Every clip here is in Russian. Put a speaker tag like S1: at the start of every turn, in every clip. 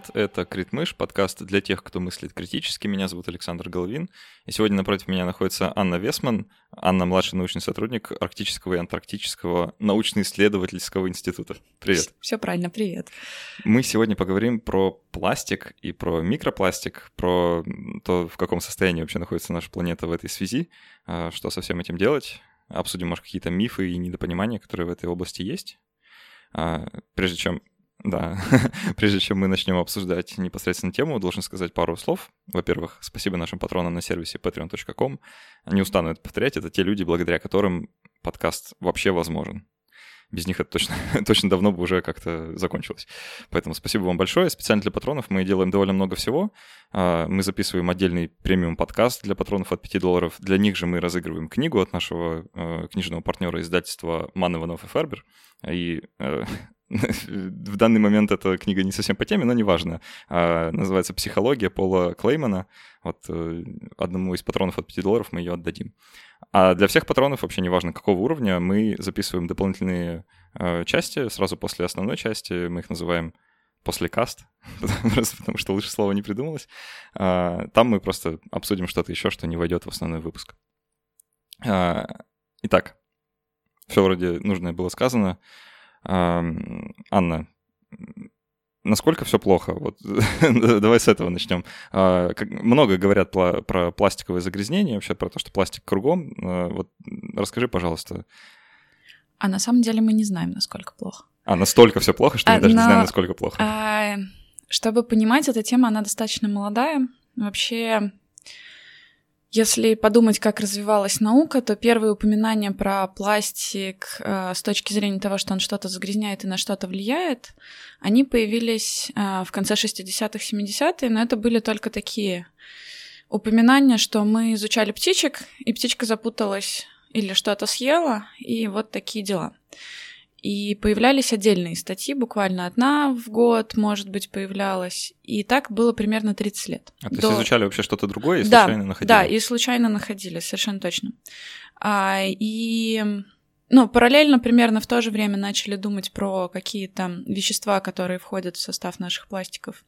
S1: привет! Это Критмыш, подкаст для тех, кто мыслит критически. Меня зовут Александр Головин. И сегодня напротив меня находится Анна Весман. Анна — младший научный сотрудник Арктического и Антарктического научно-исследовательского института. Привет.
S2: Все правильно, привет.
S1: Мы сегодня поговорим про пластик и про микропластик, про то, в каком состоянии вообще находится наша планета в этой связи, а, что со всем этим делать. Обсудим, может, какие-то мифы и недопонимания, которые в этой области есть. А, прежде чем да, прежде чем мы начнем обсуждать непосредственно тему, должен сказать пару слов. Во-первых, спасибо нашим патронам на сервисе patreon.com. Не устану это повторять, это те люди, благодаря которым подкаст вообще возможен. Без них это точно, точно давно бы уже как-то закончилось. Поэтому спасибо вам большое. Специально для патронов мы делаем довольно много всего. А, мы записываем отдельный премиум подкаст для патронов от 5 долларов. Для них же мы разыгрываем книгу от нашего э, книжного партнера издательства Ман Иванов и Фербер. И э, в данный момент эта книга не совсем по теме, но неважно. А, называется «Психология» Пола Клеймана. Вот э, одному из патронов от 5 долларов мы ее отдадим. А для всех патронов, вообще неважно какого уровня, мы записываем дополнительные э, части сразу после основной части. Мы их называем после каст, потому что лучше слова не придумалось. А, там мы просто обсудим что-то еще, что не войдет в основной выпуск. А, итак, все вроде нужное было сказано. Анна, насколько все плохо? Вот давай с этого начнем. А, много говорят про пластиковое загрязнение, вообще про то, что пластик кругом. А, вот расскажи, пожалуйста.
S2: А на самом деле мы не знаем, насколько плохо.
S1: А настолько все плохо, что а, мы даже но, не знаем, насколько плохо.
S2: А, чтобы понимать, эта тема, она достаточно молодая. Вообще, если подумать, как развивалась наука, то первые упоминания про пластик э, с точки зрения того, что он что-то загрязняет и на что-то влияет, они появились э, в конце 60-х, 70-е, но это были только такие упоминания, что мы изучали птичек, и птичка запуталась или что-то съела, и вот такие дела. И появлялись отдельные статьи, буквально одна в год, может быть, появлялась. И так было примерно 30 лет.
S1: А то До... есть изучали вообще что-то другое и да, случайно находили?
S2: Да, и случайно находили, совершенно точно. А, и ну, параллельно примерно в то же время начали думать про какие-то вещества, которые входят в состав наших пластиков,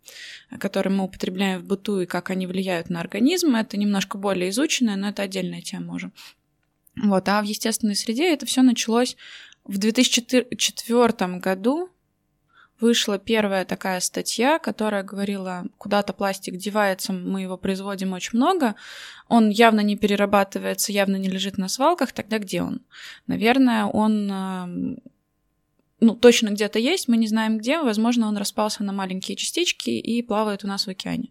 S2: которые мы употребляем в быту и как они влияют на организм. Это немножко более изученное, но это отдельная тема уже. Вот, а в естественной среде это все началось в 2004 году вышла первая такая статья, которая говорила, куда-то пластик девается, мы его производим очень много, он явно не перерабатывается, явно не лежит на свалках, тогда где он? Наверное, он ну, точно где-то есть, мы не знаем где, возможно, он распался на маленькие частички и плавает у нас в океане.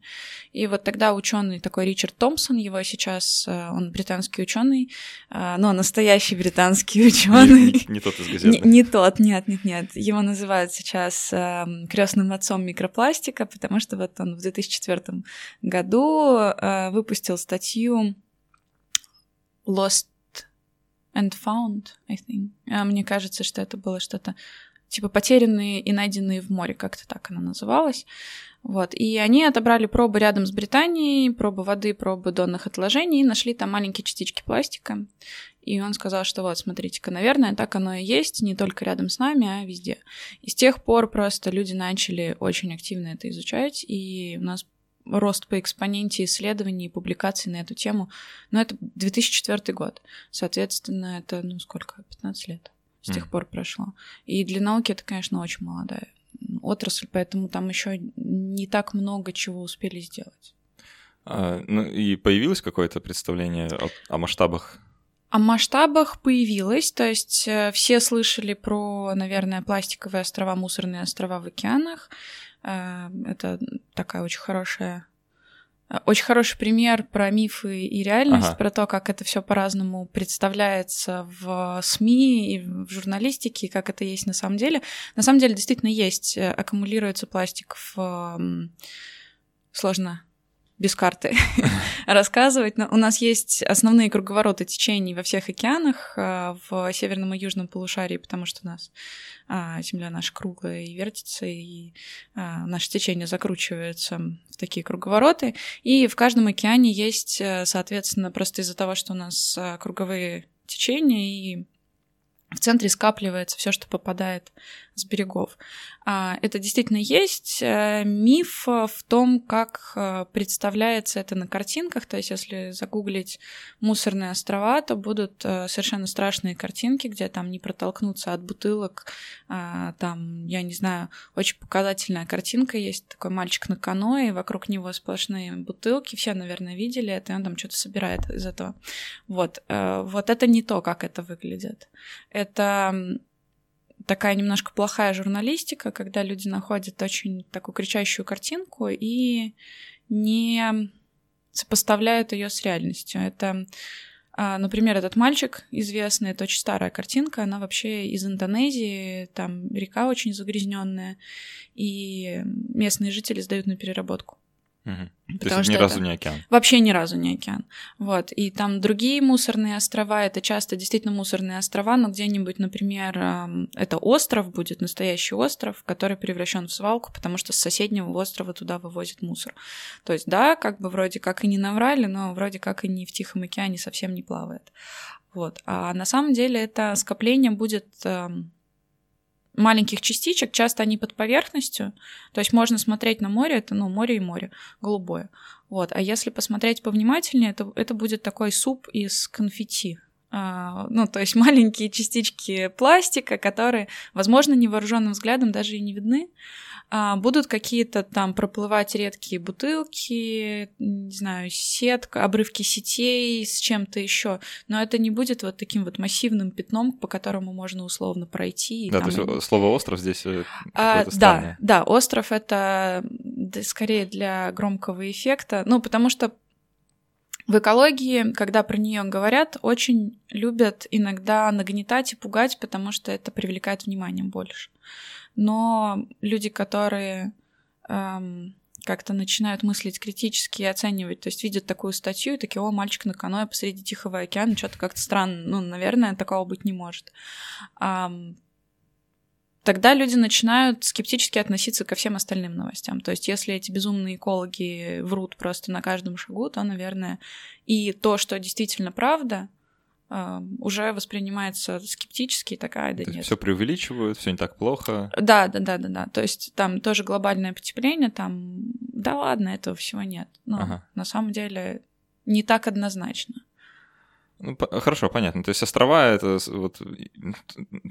S2: И вот тогда ученый такой Ричард Томпсон, его сейчас, э, он британский ученый, э, но настоящий британский ученый.
S1: Не, не, не тот из газеты.
S2: Не, не тот, нет, нет, нет. Его называют сейчас эм, крестным отцом микропластика, потому что вот он в 2004 году э, выпустил статью Lost and found, I think. А мне кажется, что это было что-то типа потерянные и найденные в море, как-то так она называлась. Вот. И они отобрали пробы рядом с Британией, пробы воды, пробы донных отложений, и нашли там маленькие частички пластика. И он сказал, что вот, смотрите-ка, наверное, так оно и есть, не только рядом с нами, а везде. И с тех пор просто люди начали очень активно это изучать, и у нас рост по экспоненте исследований и публикаций на эту тему. Но это 2004 год. Соответственно, это, ну, сколько? 15 лет с тех пор прошло. И для науки это, конечно, очень молодая отрасль, поэтому там еще не так много чего успели сделать.
S1: А, ну и появилось какое-то представление о, о масштабах
S2: о масштабах появилось, то есть э, все слышали про, наверное, пластиковые острова, мусорные острова в океанах. Э, это такая очень хорошая очень хороший пример про мифы и реальность, ага. про то, как это все по-разному представляется в СМИ и в журналистике, и как это есть на самом деле. На самом деле действительно есть, э, аккумулируется пластик в... Сложно без карты рассказывать. Но у нас есть основные круговороты течений во всех океанах э, в северном и южном полушарии, потому что у нас а, Земля наша круглая и вертится, и а, наше течение закручивается в такие круговороты. И в каждом океане есть, э, соответственно, просто из-за того, что у нас э, круговые течения и в центре скапливается все, что попадает с берегов. А, это действительно есть. Э, миф в том, как э, представляется это на картинках. То есть, если загуглить мусорные острова, то будут э, совершенно страшные картинки, где там не протолкнуться от бутылок. А, там, я не знаю, очень показательная картинка есть. Такой мальчик на каноэ, и вокруг него сплошные бутылки. Все, наверное, видели это, и он там что-то собирает из этого. Вот. Вот это не то, как это выглядит. Это такая немножко плохая журналистика, когда люди находят очень такую кричащую картинку и не сопоставляют ее с реальностью. Это, а, например, этот мальчик известный, это очень старая картинка, она вообще из Индонезии, там река очень загрязненная, и местные жители сдают на переработку.
S1: Угу. То есть ни разу не океан.
S2: Вообще ни разу не океан. Вот. И там другие мусорные острова, это часто действительно мусорные острова, но где-нибудь, например, это остров будет, настоящий остров, который превращен в свалку, потому что с соседнего острова туда вывозят мусор. То есть, да, как бы вроде как и не наврали, но вроде как и не в Тихом океане совсем не плавает. Вот. А на самом деле это скопление будет маленьких частичек, часто они под поверхностью, то есть можно смотреть на море, это, ну, море и море, голубое. Вот. А если посмотреть повнимательнее, то это будет такой суп из конфетти. А, ну, то есть маленькие частички пластика, которые, возможно, невооруженным взглядом даже и не видны, будут какие-то там проплывать редкие бутылки, не знаю, сетка, обрывки сетей с чем-то еще, но это не будет вот таким вот массивным пятном, по которому можно условно пройти.
S1: Да, там... то есть слово остров здесь э,
S2: а, Да, да, остров это скорее для громкого эффекта, ну, потому что в экологии, когда про нее говорят, очень любят иногда нагнетать и пугать, потому что это привлекает внимание больше но люди, которые эм, как-то начинают мыслить критически и оценивать, то есть видят такую статью и такие, о, мальчик на каноэ посреди Тихого океана, что-то как-то странно, ну, наверное, такого быть не может. Эм, тогда люди начинают скептически относиться ко всем остальным новостям. То есть, если эти безумные экологи врут просто на каждом шагу, то, наверное, и то, что действительно правда, уже воспринимается скептически такая, да То нет.
S1: Все преувеличивают, все не так плохо.
S2: Да, да, да, да, да. То есть там тоже глобальное потепление, там, да ладно, этого всего нет. Но ага. на самом деле не так однозначно.
S1: Ну, по- хорошо, понятно. То есть острова — это вот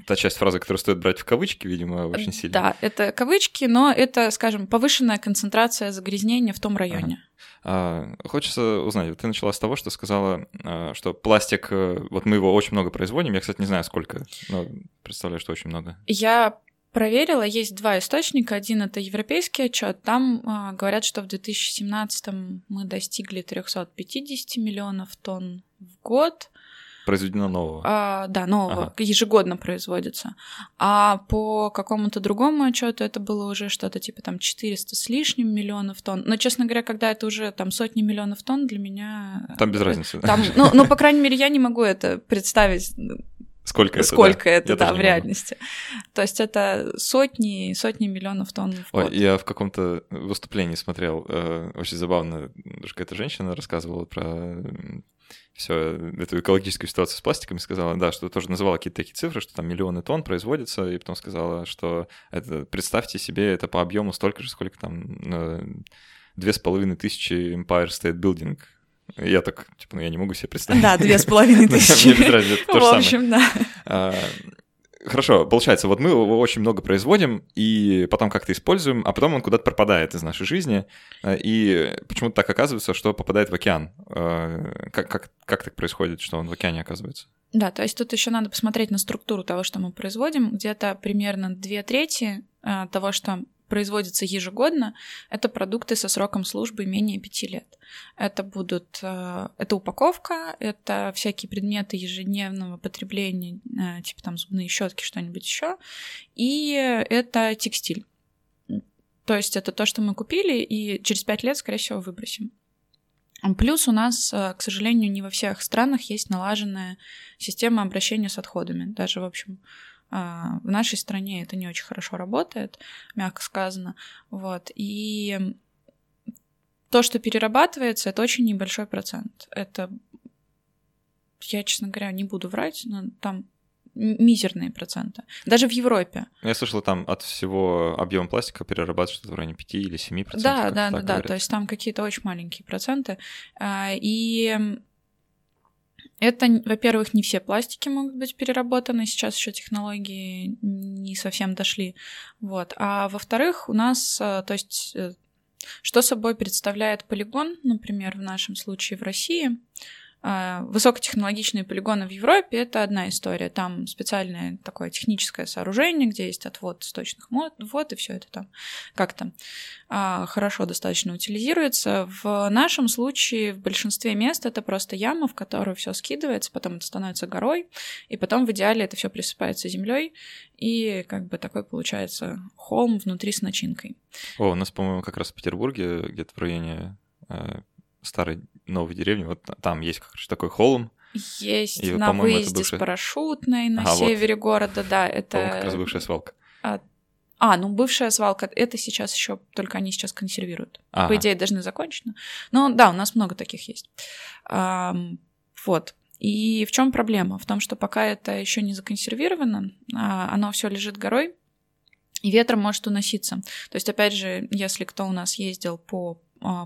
S1: та часть фразы, которую стоит брать в кавычки, видимо, очень сильно.
S2: Да, это кавычки, но это, скажем, повышенная концентрация загрязнения в том районе.
S1: Ага. А, хочется узнать, ты начала с того, что сказала, а, что пластик, э, вот мы его очень много производим, я, кстати, не знаю сколько, но представляю, что очень много.
S2: Я проверила, есть два источника. Один это европейский отчет. Там э, говорят, что в 2017 мы достигли 350 миллионов тонн в год.
S1: Произведено нового.
S2: А, да, нового. Ага. Ежегодно производится. А по какому-то другому отчету это было уже что-то типа там 400 с лишним миллионов тонн. Но, честно говоря, когда это уже там сотни миллионов тонн, для меня...
S1: Там без разницы.
S2: Там, ну, ну, по крайней мере, я не могу это представить
S1: Сколько это,
S2: Сколько
S1: да?
S2: это, да, в реальности. То есть это сотни, сотни миллионов тонн в
S1: год. Ой, я в каком-то выступлении смотрел, э, очень забавно, какая-то женщина рассказывала про все эту экологическую ситуацию с пластиком и сказала, да, что тоже называла какие-то такие цифры, что там миллионы тонн производится, и потом сказала, что это, представьте себе, это по объему столько же, сколько там э, две с половиной тысячи Empire State Building я так, типа, ну я не могу себе представить.
S2: Да, две с половиной тысячи. В общем, да.
S1: Хорошо, получается, вот мы его очень много производим и потом как-то используем, а потом он куда-то пропадает из нашей жизни, а, и почему-то так оказывается, что попадает в океан. А, как, как, как так происходит, что он в океане оказывается?
S2: Да, то есть тут еще надо посмотреть на структуру того, что мы производим. Где-то примерно две трети того, что производится ежегодно, это продукты со сроком службы менее пяти лет. Это будут, э, это упаковка, это всякие предметы ежедневного потребления, э, типа там зубные щетки, что-нибудь еще, и это текстиль. То есть это то, что мы купили, и через пять лет, скорее всего, выбросим. Плюс у нас, э, к сожалению, не во всех странах есть налаженная система обращения с отходами. Даже, в общем, в нашей стране это не очень хорошо работает, мягко сказано. Вот. И то, что перерабатывается, это очень небольшой процент. Это, я, честно говоря, не буду врать, но там мизерные проценты. Даже в Европе.
S1: Я слышал, там от всего объема пластика перерабатывают что-то в районе 5 или 7 процентов.
S2: Да, да, да, да. То есть там какие-то очень маленькие проценты. А, и это, во-первых, не все пластики могут быть переработаны, сейчас еще технологии не совсем дошли. Вот. А во-вторых, у нас, э, то есть, э, что собой представляет полигон, например, в нашем случае в России, высокотехнологичные полигоны в Европе — это одна история. Там специальное такое техническое сооружение, где есть отвод сточных вод, и все это там как-то а, хорошо достаточно утилизируется. В нашем случае в большинстве мест это просто яма, в которую все скидывается, потом это становится горой, и потом в идеале это все присыпается землей, и как бы такой получается холм внутри с начинкой.
S1: О, у нас, по-моему, как раз в Петербурге, где-то в районе э, старой новой деревни, вот там есть как раз такой холм.
S2: Есть и, на выезде бывшая... с парашютной на а, севере вот. города, да, это...
S1: как раз бывшая свалка.
S2: А, а, ну бывшая свалка, это сейчас еще, только они сейчас консервируют. Ага. По идее, должны закончить. Но да, у нас много таких есть. А, вот. И в чем проблема? В том, что пока это еще не законсервировано, а оно все лежит горой, и ветром может уноситься. То есть, опять же, если кто у нас ездил по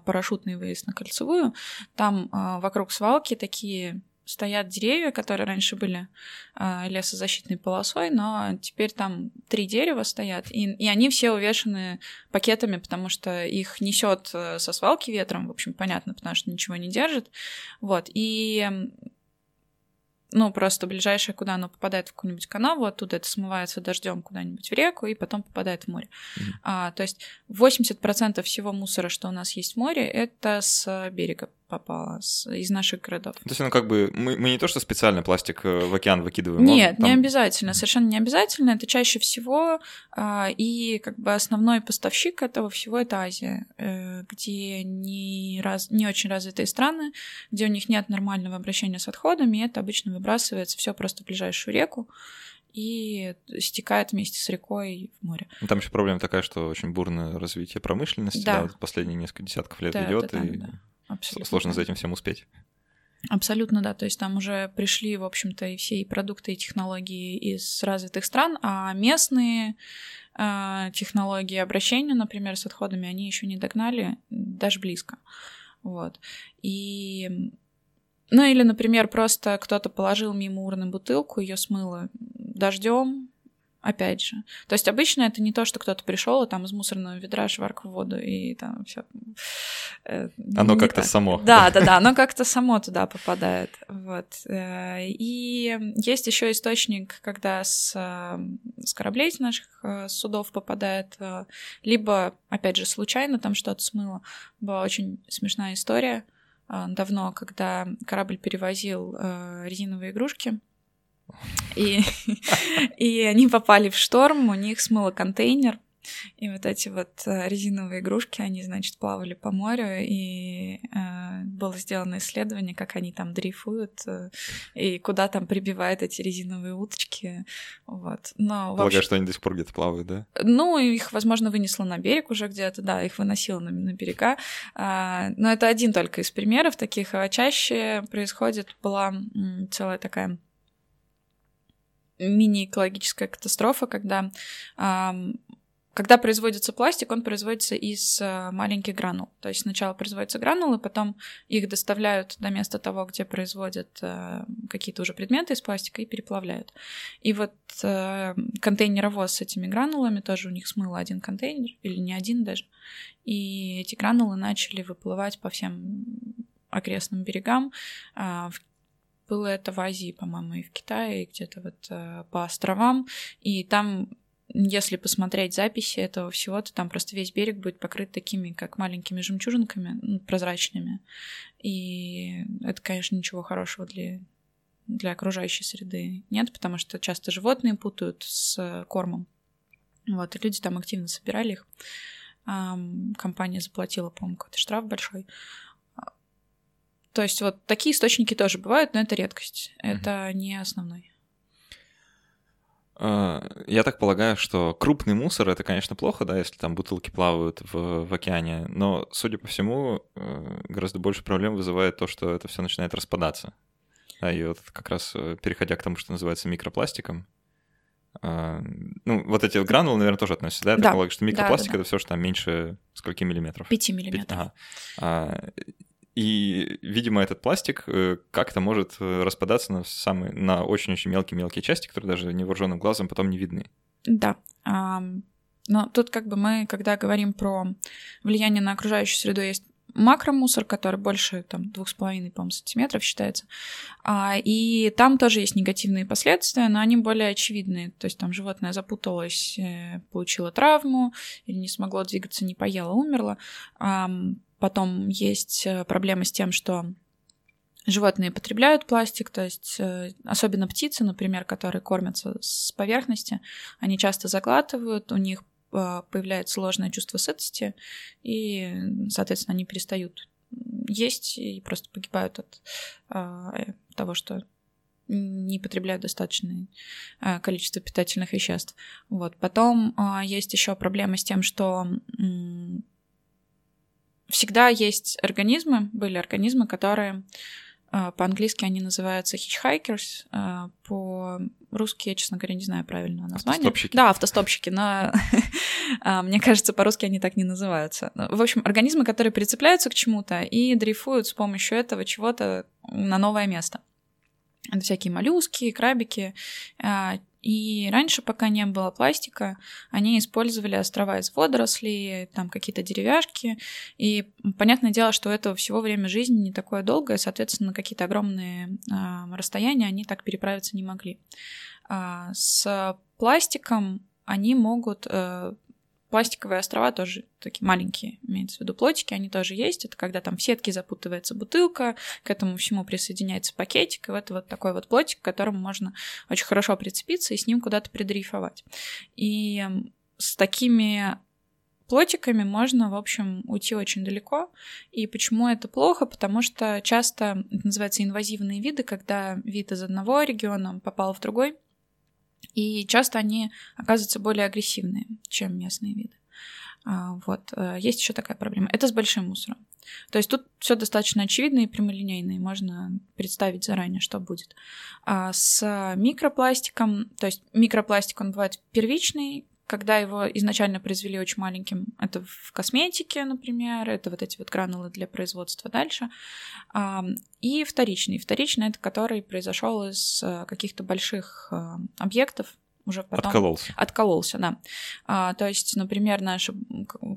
S2: парашютный выезд на кольцевую. Там а, вокруг свалки такие стоят деревья, которые раньше были э, лесозащитной полосой, но теперь там три дерева стоят, и, и они все увешаны пакетами, потому что их несет э, со свалки ветром, в общем, понятно, потому что ничего не держит. Вот, и ну, просто ближайшее, куда оно попадает в какую-нибудь канаву, оттуда это смывается дождем куда-нибудь в реку и потом попадает в море. Mm-hmm. А, то есть 80% всего мусора, что у нас есть в море, это с берега попало с, из наших городов. То
S1: есть, ну, как бы, мы, мы не то, что специально пластик э, в океан выкидываем.
S2: Нет, там... не обязательно, совершенно не обязательно. Это чаще всего, а, и как бы основной поставщик этого всего — это Азия, э, где не, раз, не очень развитые страны, где у них нет нормального обращения с отходами, и это обычно выбрасывается все просто в ближайшую реку и стекает вместе с рекой в море.
S1: Там еще проблема такая, что очень бурное развитие промышленности, да, да вот последние несколько десятков лет да, идет, да, и да. Абсолютно. Сложно за этим всем успеть.
S2: Абсолютно, да. То есть там уже пришли, в общем-то, и все и продукты, и технологии из развитых стран, а местные э, технологии обращения, например, с отходами, они еще не догнали даже близко. Вот. И ну или, например, просто кто-то положил мимо урны бутылку, ее смыло дождем, опять же. То есть обычно это не то, что кто-то пришел и там из мусорного ведра шварк в воду и там все.
S1: Э, оно как-то само.
S2: Да, да, да, оно как-то само туда попадает. Вот. Э, и есть еще источник, когда с, э, с кораблей с наших судов попадает, либо, опять же, случайно там что-то смыло. Была очень смешная история давно, когда корабль перевозил резиновые игрушки и, и они попали в шторм, у них смыло контейнер, и вот эти вот э, резиновые игрушки, они, значит, плавали по морю, и э, было сделано исследование, как они там дрейфуют, э, и куда там прибивают эти резиновые уточки. Вот. Но,
S1: Полагаю, общем... что они до сих пор где-то плавают, да?
S2: Ну, их, возможно, вынесло на берег уже где-то, да, их выносило на, на берега. А, но это один только из примеров таких. А чаще происходит, была целая такая мини-экологическая катастрофа, когда когда производится пластик, он производится из э, маленьких гранул. То есть сначала производятся гранулы, потом их доставляют до места того, где производят э, какие-то уже предметы из пластика и переплавляют. И вот э, контейнеровоз с этими гранулами тоже у них смыло один контейнер, или не один даже. И эти гранулы начали выплывать по всем окрестным берегам. В было это в Азии, по-моему, и в Китае, и где-то вот э, по островам. И там если посмотреть записи этого всего, то там просто весь берег будет покрыт такими, как маленькими жемчужинками, ну, прозрачными. И это, конечно, ничего хорошего для, для окружающей среды нет, потому что часто животные путают с кормом. Вот, и люди там активно собирали их. Компания заплатила, по-моему, какой-то штраф большой. То есть вот такие источники тоже бывают, но это редкость. Это не основной.
S1: А, я так полагаю, что крупный мусор это, конечно, плохо, да, если там бутылки плавают в, в океане, но, судя по всему, э, гораздо больше проблем вызывает то, что это все начинает распадаться. Да, и вот как раз э, переходя к тому, что называется микропластиком, а, ну, вот эти гранулы, наверное, тоже относятся, да? Я
S2: Да.
S1: так полагаю, что микропластик
S2: Да, да, да.
S1: это все, что там меньше скольки миллиметров?
S2: 5
S1: Пять-
S2: миллиметров.
S1: ага. А, И, видимо, этот пластик э, как-то может э, распадаться на самые, на очень-очень мелкие-мелкие части, которые даже невооруженным глазом потом не видны.
S2: Да. Но тут как бы мы, когда говорим про влияние на окружающую среду, есть макромусор, который больше там двух с половиной, по-моему, сантиметров считается. А, и там тоже есть негативные последствия, но они более очевидные. То есть там животное запуталось, э, получило травму, или не смогло двигаться, не поело, умерло. Ам, Потом есть э, проблемы с тем, что животные потребляют пластик, то есть э, особенно птицы, например, которые кормятся с поверхности, они часто заглатывают, у них э, появляется сложное чувство сытости, и, соответственно, они перестают есть и просто погибают от того, что не потребляют достаточное количество питательных веществ. Вот. Потом есть еще проблема с тем, что всегда есть организмы, были организмы, которые э, по-английски они называются hitchhikers, э, по-русски, я, честно говоря, не знаю правильного названия.
S1: Автостопщики.
S2: Да, автостопщики, но а, мне кажется, по-русски они так не называются. Ну, В общем, организмы, которые прицепляются к чему-то и дрейфуют с помощью этого чего-то на новое место. Это всякие моллюски, крабики. И раньше, пока не было пластика, они использовали острова из водорослей, там какие-то деревяшки. И понятное дело, что этого всего время жизни не такое долгое, соответственно, какие-то огромные а, расстояния они так переправиться не могли. А, С пластиком они могут... э, Пластиковые острова тоже такие маленькие, имеется в виду плотики, они тоже есть. Это когда там в сетке запутывается бутылка, к этому всему присоединяется пакетик, и это вот такой вот плотик, к которому можно очень хорошо прицепиться и с ним куда-то придрейфовать. И с такими плотиками можно, в общем, уйти очень далеко. И почему это плохо? Потому что часто это называется инвазивные виды, когда вид из одного региона попал в другой, и часто они оказываются более агрессивные, чем местные виды. А, Вот. э, Есть еще такая проблема. Это с большим мусором. То есть тут все достаточно очевидно и прямолинейно, и можно представить заранее, что будет. А с микропластиком, то есть микропластик, он бывает первичный, когда его изначально произвели очень маленьким, это в косметике, например, это вот эти вот гранулы для производства дальше. И вторичный. Вторичный это который произошел из э, каких-то больших э, объектов, уже потом
S1: Откололся.
S2: откололся, да. А, то есть, например, наша,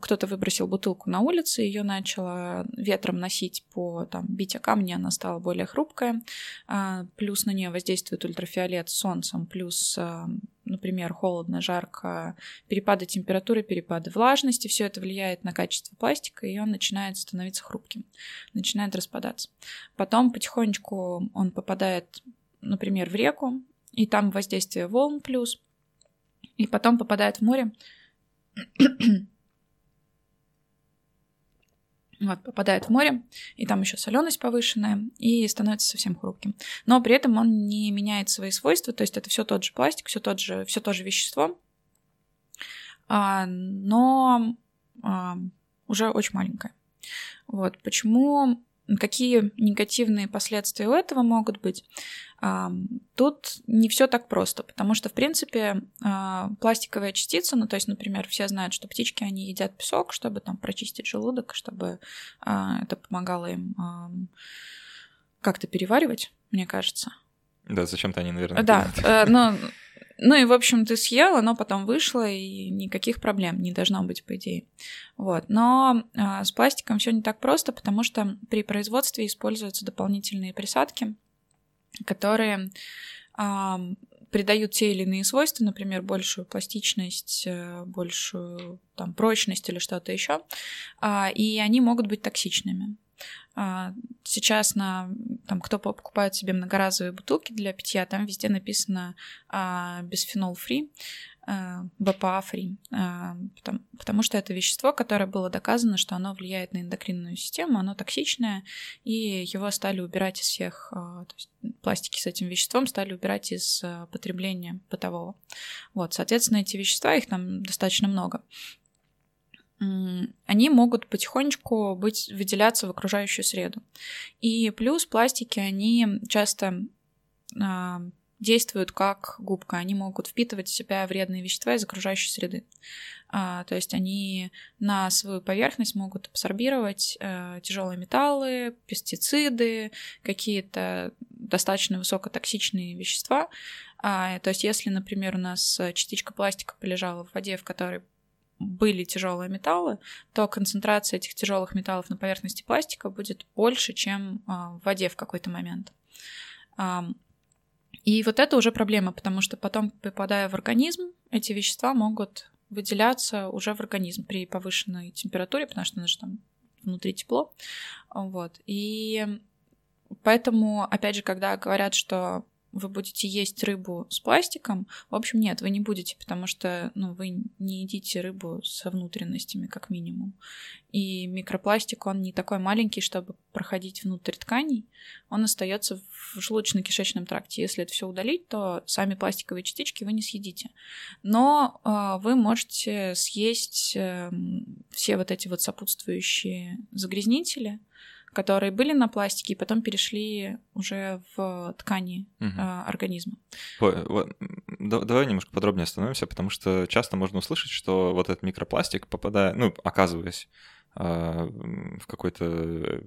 S2: кто-то выбросил бутылку на улице, ее начало ветром носить по там, бить о камни, она стала более хрупкая. А, плюс на нее воздействует ультрафиолет с солнцем, плюс, а, например, холодно, жарко, перепады температуры, перепады влажности, все это влияет на качество пластика, и он начинает становиться хрупким, начинает распадаться. Потом потихонечку он попадает, например, в реку, и там воздействие волн плюс, и потом попадает в море. Вот, попадает в море, и там еще соленость повышенная, и становится совсем хрупким. Но при этом он не меняет свои свойства, то есть это все тот же пластик, все тот же, все то же вещество, а, но а, уже очень маленькое. Вот почему какие негативные последствия у этого могут быть? Тут не все так просто, потому что, в принципе, а, пластиковая частица, ну, то есть, например, все знают, что птички, они едят песок, чтобы там прочистить желудок, чтобы а, это помогало им как-то переваривать, мне кажется.
S1: Да, зачем-то они, наверное,
S2: Да, э, ну, ну и, в общем, ты съел, оно потом вышло, и никаких проблем не должно быть, по идее. Вот. Но а, с пластиком все не так просто, потому что при производстве используются дополнительные присадки, которые а, придают те или иные свойства, например, большую пластичность, э, большую там, прочность или что-то еще, и они могут быть токсичными. А, Сейчас на там, кто покупает себе многоразовые бутылки для питья, там везде написано а, бисфенол фри, БПА фри, потому, потому что это вещество, которое было доказано, что оно влияет на эндокринную систему, оно токсичное, и его стали убирать из всех, а, то есть пластики с этим веществом стали убирать из потребления бытового. Вот, соответственно, эти вещества, их там достаточно много они могут потихонечку быть, выделяться в окружающую среду. И плюс пластики, они часто действуют как губка. Они могут впитывать в себя вредные вещества из окружающей среды. А, то есть они на свою поверхность могут абсорбировать э, тяжелые металлы, пестициды, какие-то достаточно высокотоксичные вещества. А, то есть если, например, у нас частичка пластика полежала в воде, в которой были тяжелые металлы, то концентрация этих тяжелых металлов на поверхности пластика будет больше, чем а, в воде в какой-то момент. И вот это уже проблема, потому что потом, попадая в организм, эти вещества могут выделяться уже в организм при повышенной температуре, потому что же там внутри тепло. Вот. И поэтому, опять же, когда говорят, что вы будете есть рыбу с пластиком. В общем, нет, вы не будете, потому что ну, вы не едите рыбу со внутренностями, как минимум. И микропластик, он не такой маленький, чтобы проходить внутрь тканей. Он остается в желудочно-кишечном тракте. Если это все удалить, то сами пластиковые частички вы не съедите. Но э, вы можете съесть э, все вот эти вот сопутствующие загрязнители, которые были на пластике и потом перешли уже в ткани угу. э, организма.
S1: Вот, вот, давай немножко подробнее остановимся, потому что часто можно услышать, что вот этот микропластик, попадая, ну, оказываясь э, в какой-то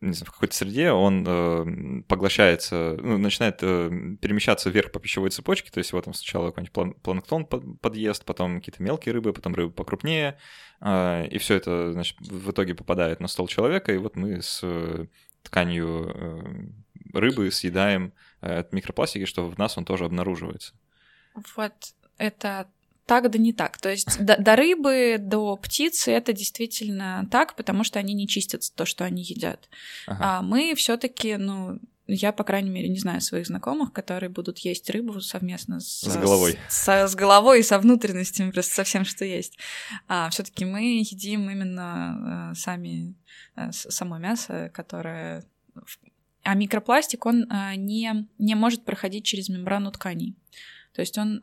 S1: не знаю, в какой-то среде, он э, поглощается, ну, начинает э, перемещаться вверх по пищевой цепочке, то есть вот там сначала какой-нибудь планктон под, подъест, потом какие-то мелкие рыбы, потом рыбы покрупнее, э, и все это, значит, в итоге попадает на стол человека, и вот мы с э, тканью э, рыбы съедаем э, микропластики, что в нас он тоже обнаруживается.
S2: Вот это так да не так. То есть до, до рыбы, до птицы это действительно так, потому что они не чистят то, что они едят. Ага. А мы все-таки, ну, я, по крайней мере, не знаю своих знакомых, которые будут есть рыбу совместно с,
S1: с головой.
S2: С, с головой и со внутренностями, просто со всем, что есть. А все-таки мы едим именно э, сами э, само мясо, которое. А микропластик, он э, не, не может проходить через мембрану тканей. То есть он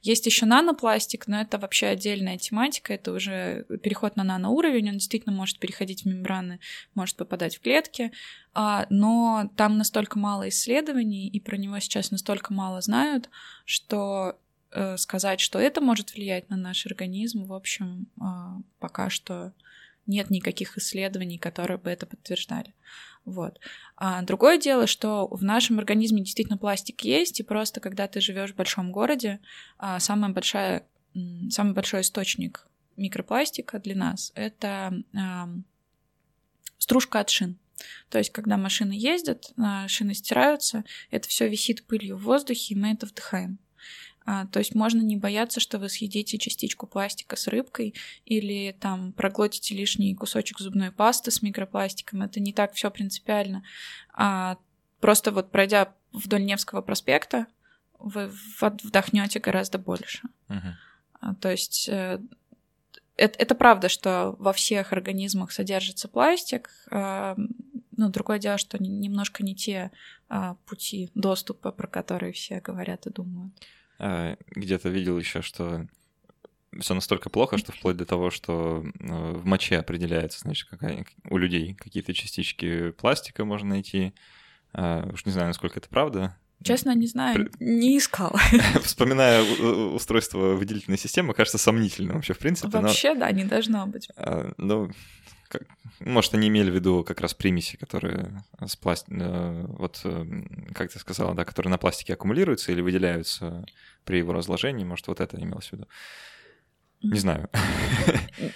S2: есть еще нанопластик, но это вообще отдельная тематика, это уже переход на наноуровень, он действительно может переходить в мембраны, может попадать в клетки, э, но там настолько мало исследований, и про него сейчас настолько мало знают, что э, сказать, что это может влиять на наш организм, в общем, э, пока что нет никаких исследований, которые бы это подтверждали. Вот. А другое дело, что в нашем организме действительно пластик есть, и просто когда ты живешь в большом городе, а, самая большая, самый большой источник микропластика для нас — это стружка от шин. То есть, когда машины ездят, а, шины стираются, это все висит пылью в воздухе, и мы это вдыхаем. А, то есть можно не бояться, что вы съедите частичку пластика с рыбкой или там проглотите лишний кусочек зубной пасты с микропластиком. Это не так все принципиально. А просто вот пройдя вдоль Невского проспекта, вы вдохнете гораздо больше. Uh-huh. То есть э, это, это правда, что во всех организмах содержится пластик. Ну, другое дело, что немножко не те пути доступа, про которые все говорят и думают.
S1: А, где-то видел еще, что все настолько плохо, что вплоть до того, что э, в моче определяется, значит, какая, у людей какие-то частички пластика можно найти. А, уж не знаю, насколько это правда.
S2: Честно, не знаю, При... не искал.
S1: Вспоминая устройство выделительной системы, кажется сомнительным вообще, в принципе.
S2: Вообще, но... да, не должно быть.
S1: А, ну, как, может, они имели в виду как раз примеси, которые с пласт... Э, вот, э, как ты сказала, да, которые на пластике аккумулируются или выделяются при его разложении. Может, вот это имелось в виду. Не знаю.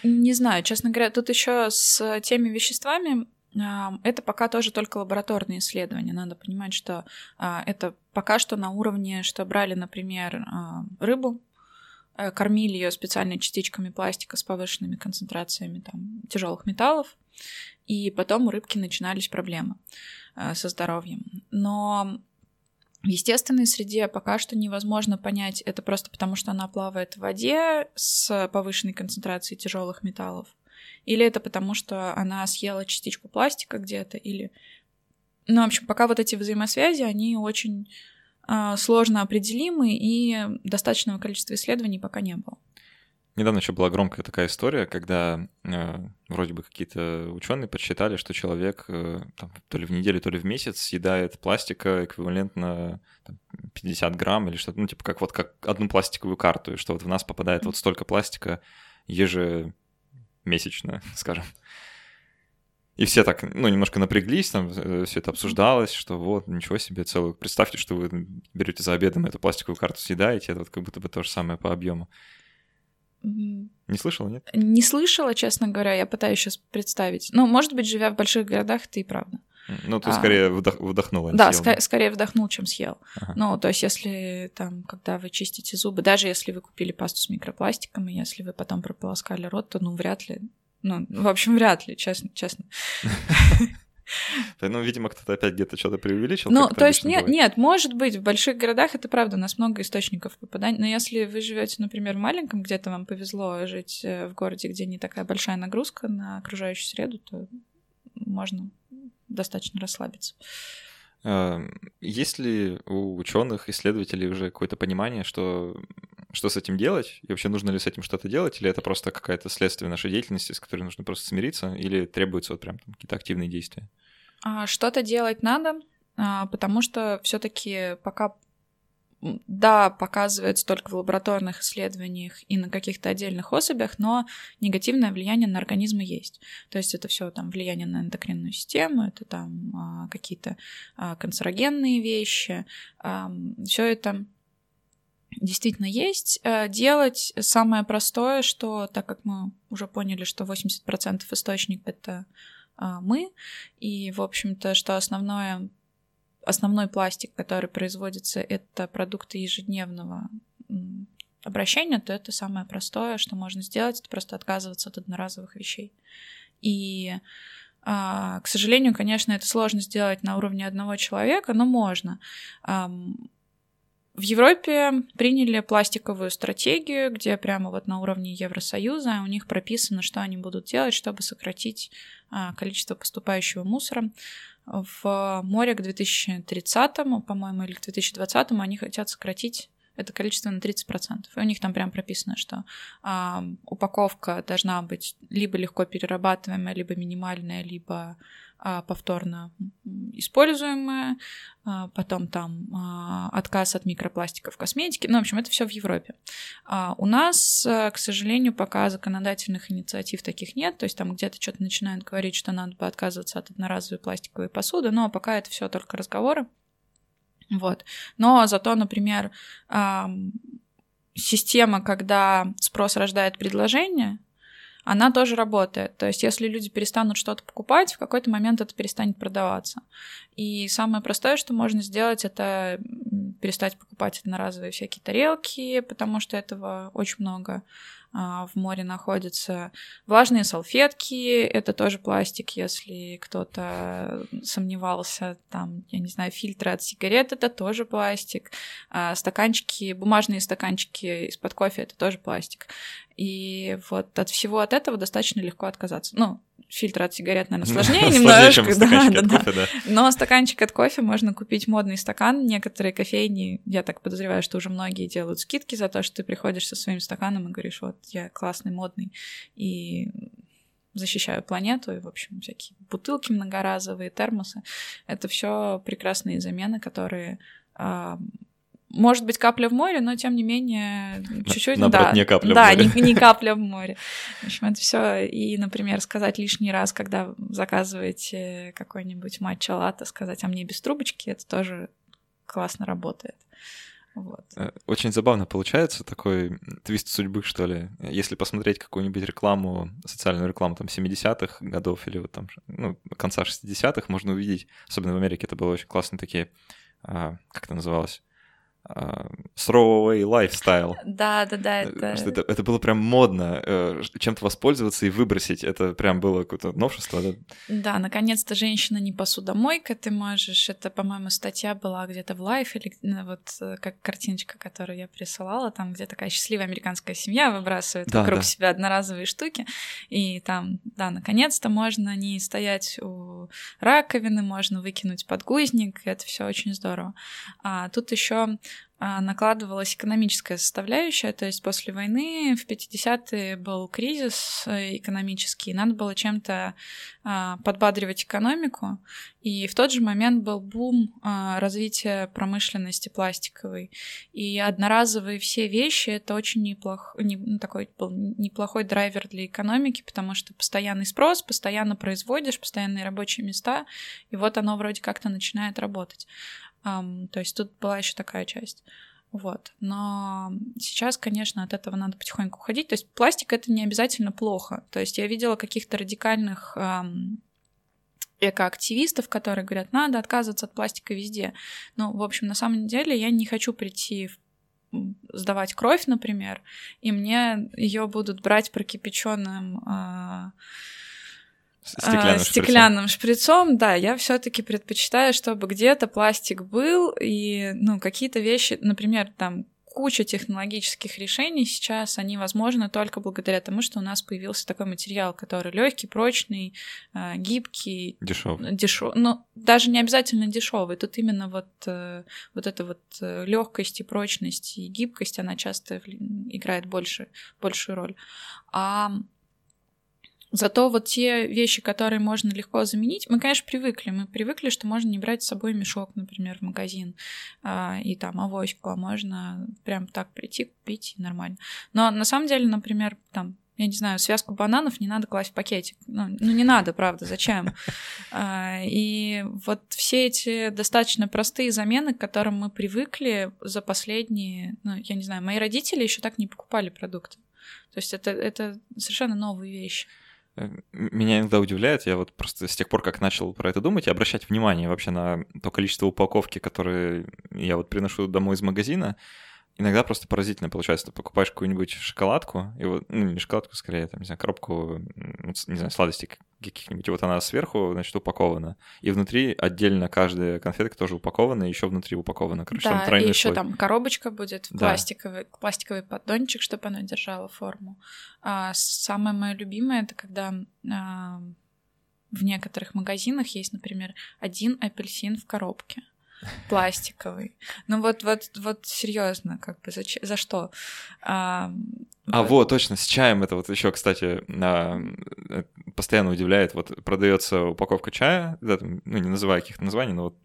S2: Не знаю, честно говоря. Тут еще с теми веществами а, это пока тоже только лабораторные исследования. Надо понимать, что а, это пока что на уровне, что брали, например, а, рыбу, э, кормили ее специальными частичками пластика с повышенными концентрациями там, тяжелых металлов, и потом у рыбки начинались проблемы со здоровьем. Но в естественной среде пока что невозможно понять, это просто потому, что она плавает в воде с повышенной концентрацией тяжелых металлов, или это потому, что она съела частичку пластика где-то, или... Ну, в общем, пока вот эти взаимосвязи, они очень э, сложно определимы, и достаточного количества исследований пока не было.
S1: Недавно еще была громкая такая история, когда э, вроде бы какие-то ученые подсчитали, что человек э, там, то ли в неделю, то ли в месяц съедает пластика эквивалентно там, 50 грамм или что-то, ну, типа как вот как одну пластиковую карту, и что вот в нас попадает вот столько пластика ежемесячно, скажем. И все так, ну, немножко напряглись, там э, все это обсуждалось, что вот, ничего себе, целую. Представьте, что вы берете за обедом эту пластиковую карту, съедаете, это вот как будто бы то же самое по объему. Не слышала, нет?
S2: Не слышала, честно говоря, я пытаюсь сейчас представить. Ну, может быть, живя в больших городах, это и правда.
S1: Ну, ты а, скорее вдох, вдохнула.
S2: Да, ск- скорее вдохнул, чем съел. Ага. Ну, то есть, если там, когда вы чистите зубы, даже если вы купили пасту с микропластиком, и если вы потом прополоскали рот, то, ну, вряд ли. Ну, в общем, вряд ли, честно. честно.
S1: Ну, видимо, кто-то опять где-то что-то преувеличил.
S2: Ну, то есть нет, нет, может быть, в больших городах это правда, у нас много источников попаданий. Но если вы живете, например, в маленьком, где-то вам повезло жить э, в городе, где не такая большая нагрузка на окружающую среду, то можно достаточно расслабиться.
S1: Эм, есть ли у ученых, исследователей уже какое-то понимание, что, что с этим делать? И вообще нужно ли с этим что-то делать? Или это просто какое-то следствие нашей деятельности, с которой нужно просто смириться? Или требуются вот прям какие-то активные действия?
S2: А, что-то делать надо, а, потому что все-таки пока да, показывается только в лабораторных исследованиях и на каких-то отдельных особях, но негативное влияние на организм есть. То есть это все там влияние на эндокринную систему, это там а, какие-то канцерогенные вещи, все это действительно есть. А, делать самое простое, что так как мы уже поняли, что 80% источник это а, мы, и, в общем-то, что основное основной пластик, который производится, это продукты ежедневного обращения, то это самое простое, что можно сделать, это просто отказываться от одноразовых вещей. И, а, к сожалению, конечно, это сложно сделать на уровне одного человека, но можно. В Европе приняли пластиковую стратегию, где прямо вот на уровне Евросоюза у них прописано, что они будут делать, чтобы сократить а, количество поступающего мусора в море к 2030, по-моему, или к 2020 они хотят сократить это количество на 30%. И у них там прям прописано, что а, упаковка должна быть либо легко перерабатываемая, либо минимальная, либо повторно используемая, а, потом там а, отказ от микропластиков в косметике. Ну, в общем, это все в Европе. У нас, э, к сожалению, пока законодательных инициатив таких нет, то есть там где-то что-то начинают говорить, что надо бы отказываться от одноразовой пластиковой посуды, но пока это все только разговоры. Вот. Но зато, например, система, когда спрос рождает предложение, она тоже работает. То есть, если люди перестанут что-то покупать, в какой-то момент это перестанет продаваться. И самое простое, что можно сделать, это перестать покупать одноразовые всякие тарелки, потому что этого очень много в море находится. Влажные салфетки — это тоже пластик, если кто-то сомневался. Там, я не знаю, фильтры от сигарет — это тоже пластик. А, стаканчики, бумажные стаканчики из-под кофе — это тоже пластик. И вот от всего от этого достаточно легко отказаться. Ну, фильтр от сигарет, наверное, сложнее немножко. да, да, да. Кофе, да. Но стаканчик от кофе можно купить модный стакан. Некоторые кофейни, я так подозреваю, что уже многие делают скидки за то, что ты приходишь со своим стаканом и говоришь, вот я классный, модный, и защищаю планету, и, в общем, всякие бутылки многоразовые, термосы. Это все прекрасные замены, которые может быть, капля в море, но тем не менее чуть-чуть...
S1: Наоборот, да, не капля
S2: да,
S1: в море.
S2: Не, не капля в море. В общем, это все. И, например, сказать лишний раз, когда заказываете какой-нибудь матча латте, сказать, а мне без трубочки, это тоже классно работает. Вот.
S1: Э, очень забавно получается такой твист судьбы, что ли. Если посмотреть какую-нибудь рекламу, социальную рекламу там 70-х годов или вот там, ну, конца 60-х, можно увидеть, особенно в Америке это было очень классные такие, а, как это называлось, throwaway lifestyle.
S2: Да, да, да.
S1: Это... это, это было прям модно, э, чем-то воспользоваться и выбросить. Это прям было какое-то новшество. Да,
S2: да наконец-то женщина не посудомойка, ты можешь. Это, по-моему, статья была где-то в Life, или ну, вот э, как картиночка, которую я присылала, там, где такая счастливая американская семья выбрасывает да, вокруг да. себя одноразовые штуки. И там, да, наконец-то можно не стоять у раковины, можно выкинуть подгузник, это все очень здорово. А тут еще накладывалась экономическая составляющая, то есть после войны в 50-е был кризис э, экономический, надо было чем-то а, подбадривать экономику, и в тот же момент был бум а, развития промышленности пластиковой, и одноразовые все вещи — это очень неплох, не, ну, такой был неплохой драйвер для экономики, потому что постоянный спрос, постоянно производишь, постоянные рабочие места, и вот оно вроде как-то начинает работать. Um, то есть тут была еще такая часть. Вот. Но сейчас, конечно, от этого надо потихоньку уходить. То есть пластик это не обязательно плохо. То есть я видела каких-то радикальных эм, экоактивистов, которые говорят, надо отказываться от пластика везде. Ну, в общем, на самом деле я не хочу прийти в сдавать кровь, например, и мне ее будут брать прокипяченным э,
S1: Стеклянным,
S2: а, стеклянным шприцом. шприцом, да, я все-таки предпочитаю, чтобы где-то пластик был, и, ну, какие-то вещи, например, там, куча технологических решений сейчас, они возможны только благодаря тому, что у нас появился такой материал, который легкий, прочный, а, гибкий.
S1: Дешевый.
S2: Дешев... Ну, даже не обязательно дешевый. Тут именно вот, э, вот эта вот э, легкость и прочность и гибкость, она часто играет больше, большую роль. А Зато вот те вещи, которые можно легко заменить, мы, конечно, привыкли. Мы привыкли, что можно не брать с собой мешок, например, в магазин а, и там авоську, а можно прям так прийти, купить и нормально. Но на самом деле, например, там я не знаю, связку бананов не надо класть в пакетик. Ну, ну не надо, правда, зачем? А, и вот все эти достаточно простые замены, к которым мы привыкли за последние, ну, я не знаю, мои родители еще так не покупали продукты. То есть это, это совершенно новые вещи.
S1: Э, меня иногда удивляет, я вот просто с тех пор, как начал про это думать и обращать внимание вообще на то количество упаковки, которые я вот приношу домой из магазина, иногда просто поразительно получается. Ты покупаешь какую-нибудь шоколадку, и вот, ну, не шоколадку, скорее, там, не знаю, коробку, не знаю, сладостей каких-нибудь, и вот она сверху, значит, упакована. И внутри отдельно каждая конфетка тоже упакована, и еще внутри упакована.
S2: Короче, да, там и еще слой. там коробочка будет, да. пластиковый, пластиковый поддончик, чтобы она держала форму. А самое мое любимое это когда а, в некоторых магазинах есть, например, один апельсин в коробке пластиковый. Ну вот, вот, вот серьезно, как бы за, за что?
S1: А, а вот. вот, точно, с чаем это вот еще, кстати, а, постоянно удивляет. Вот продается упаковка чая, да, там, ну не называя каких-то названий, но вот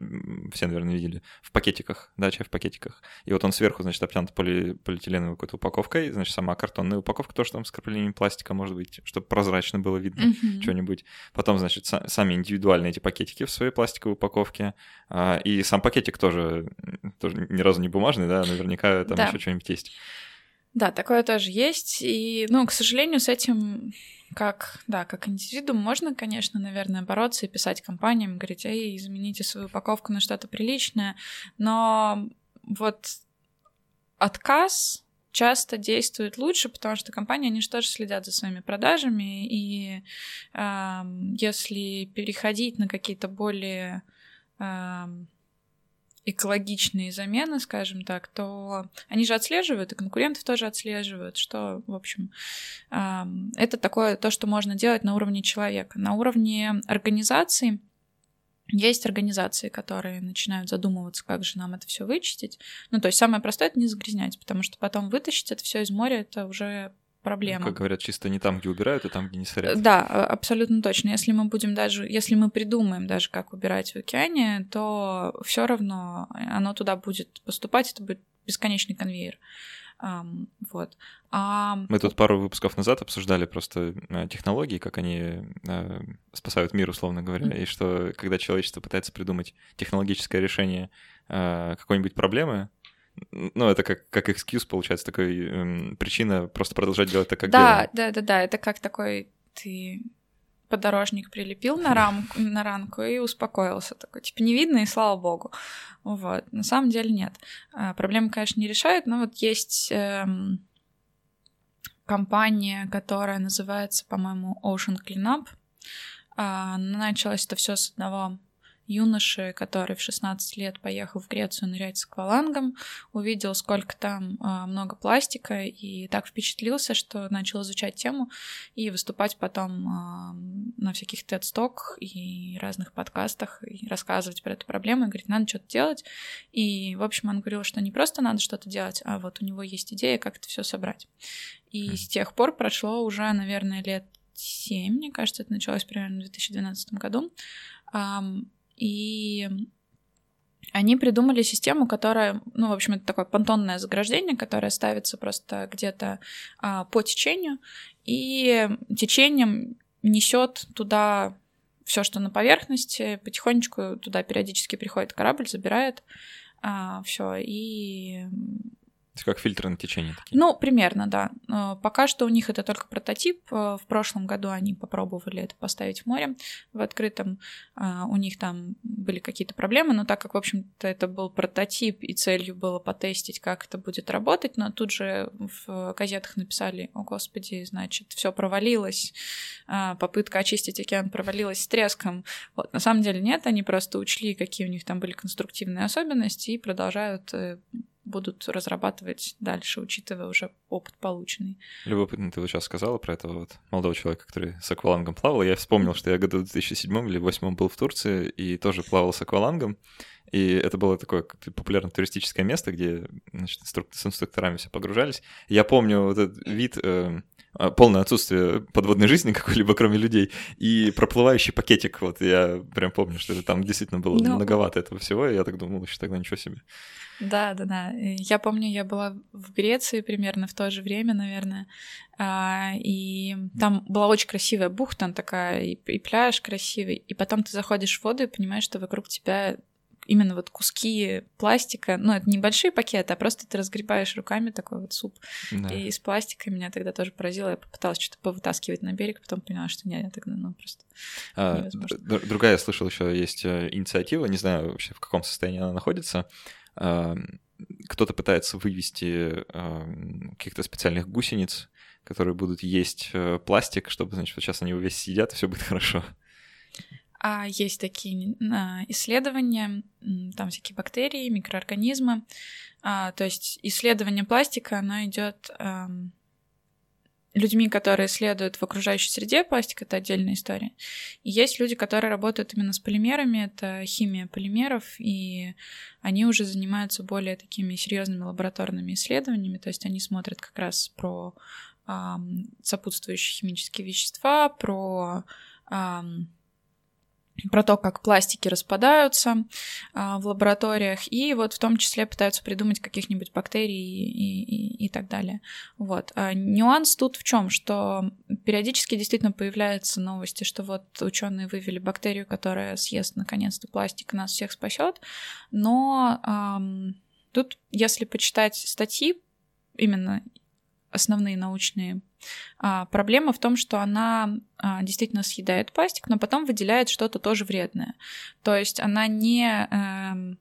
S1: все, наверное, видели, в пакетиках, да, чай в пакетиках. И вот он сверху, значит, обтянут поли, полиэтиленовой какой-то упаковкой, значит, сама картонная упаковка тоже там с краплением пластика, может быть, чтобы прозрачно было видно mm-hmm. что-нибудь. Потом, значит, сами индивидуальные эти пакетики в своей пластиковой упаковке. А, и сам пакетик тоже, тоже ни разу не бумажный, да, наверняка там да. еще что-нибудь есть.
S2: Да, такое тоже есть. И, ну, к сожалению, с этим как, да, как индивидуум можно, конечно, наверное, бороться и писать компаниям, говорить, эй, измените свою упаковку на что-то приличное, но вот отказ часто действует лучше, потому что компании, они же тоже следят за своими продажами, и э, если переходить на какие-то более э, экологичные замены, скажем так, то они же отслеживают, и конкурентов тоже отслеживают, что, в общем, это такое то, что можно делать на уровне человека. На уровне организации есть организации, которые начинают задумываться, как же нам это все вычистить. Ну, то есть самое простое это не загрязнять, потому что потом вытащить это все из моря это уже проблема.
S1: Как говорят, чисто не там, где убирают, а там, где не сорят.
S2: Да, а, абсолютно точно. Если мы будем даже, если мы придумаем даже, как убирать в океане, то все равно оно туда будет поступать, это будет бесконечный конвейер. Um, вот. А...
S1: Мы тут пару выпусков назад обсуждали просто э, технологии, как они э, спасают мир, условно говоря, mm-hmm. и что когда человечество пытается придумать технологическое решение э, какой-нибудь проблемы, ну, это как, как экскьюз, получается, такой эм, причина просто продолжать делать так, как
S2: да,
S1: делаем.
S2: Да, да, да, это как такой ты подорожник прилепил на рамку, на ранку и успокоился. Такой, типа, не видно, и слава богу. Вот. На самом деле нет. А, проблемы, конечно, не решают, но вот есть эм, компания, которая называется, по-моему, Ocean Cleanup. А, началось это все с одного юноши, который в 16 лет поехал в Грецию нырять с аквалангом, увидел, сколько там а, много пластика, и так впечатлился, что начал изучать тему и выступать потом а, на всяких TED-стоках и разных подкастах, и рассказывать про эту проблему, и говорить, надо что-то делать. И, в общем, он говорил, что не просто надо что-то делать, а вот у него есть идея, как это все собрать. И с тех пор прошло уже, наверное, лет 7, мне кажется, это началось примерно в 2012 году. И они придумали систему, которая, ну, в общем, это такое понтонное заграждение, которое ставится просто где-то а, по течению, и течением несет туда все, что на поверхности, потихонечку туда периодически приходит корабль, забирает а, все и
S1: как фильтры на течение такие.
S2: Ну, примерно, да. Пока что у них это только прототип. Э, в прошлом году они попробовали это поставить в море в открытом. А, у них там были какие-то проблемы, но так как, в общем-то, это был прототип, и целью было потестить, как это будет работать, но тут же в газетах написали, о господи, значит, все провалилось, попытка очистить океан провалилась с треском. Вот, на самом деле нет, они просто учли, какие у них там были конструктивные особенности и продолжают э, будут разрабатывать дальше, учитывая уже опыт полученный.
S1: Любопытно, ты вот сейчас сказала про этого вот молодого человека, который с аквалангом плавал. Я вспомнил, что я году в 2007 или 2008 был в Турции и тоже плавал с аквалангом. И это было такое популярное туристическое место, где значит, с инструкторами все погружались. Я помню вот этот вид, э, полное отсутствие подводной жизни какой-либо, кроме людей, и проплывающий пакетик. Вот я прям помню, что там действительно было Но... Ну, многовато этого всего, и я так думал, еще тогда ничего себе.
S2: Да, да, да. Я помню, я была в Греции примерно в то же время, наверное, а, и там была очень красивая бухта, такая, и, и пляж красивый, и потом ты заходишь в воду и понимаешь, что вокруг тебя именно вот куски пластика, ну, это небольшие пакеты, а просто ты разгребаешь руками такой вот суп да. и из пластика. Меня тогда тоже поразило. Я попыталась что-то повытаскивать на берег, потом поняла, что нет, тогда ну, просто
S1: а, Другая, я слышал, еще есть э, инициатива, не знаю вообще, в каком состоянии она находится, кто-то пытается вывести каких-то специальных гусениц, которые будут есть э, пластик, чтобы, значит, вот сейчас они весь сидят, и все будет хорошо.
S2: А есть такие исследования, там всякие бактерии, микроорганизмы. А, то есть исследование пластика, оно идет людьми, которые исследуют в окружающей среде пластик, это отдельная история. И есть люди, которые работают именно с полимерами, это химия полимеров, и они уже занимаются более такими серьезными лабораторными исследованиями, то есть они смотрят как раз про эм, сопутствующие химические вещества, про эм, про то, как пластики распадаются а, в лабораториях, и вот в том числе пытаются придумать каких-нибудь бактерий и, и, и так далее. Вот. А нюанс тут в чем, что периодически действительно появляются новости, что вот ученые вывели бактерию, которая съест наконец-то пластик нас всех спасет, но ам, тут, если почитать статьи именно основные научные а, проблема в том, что она а, действительно съедает пластик, но потом выделяет что-то тоже вредное. То есть она не, э,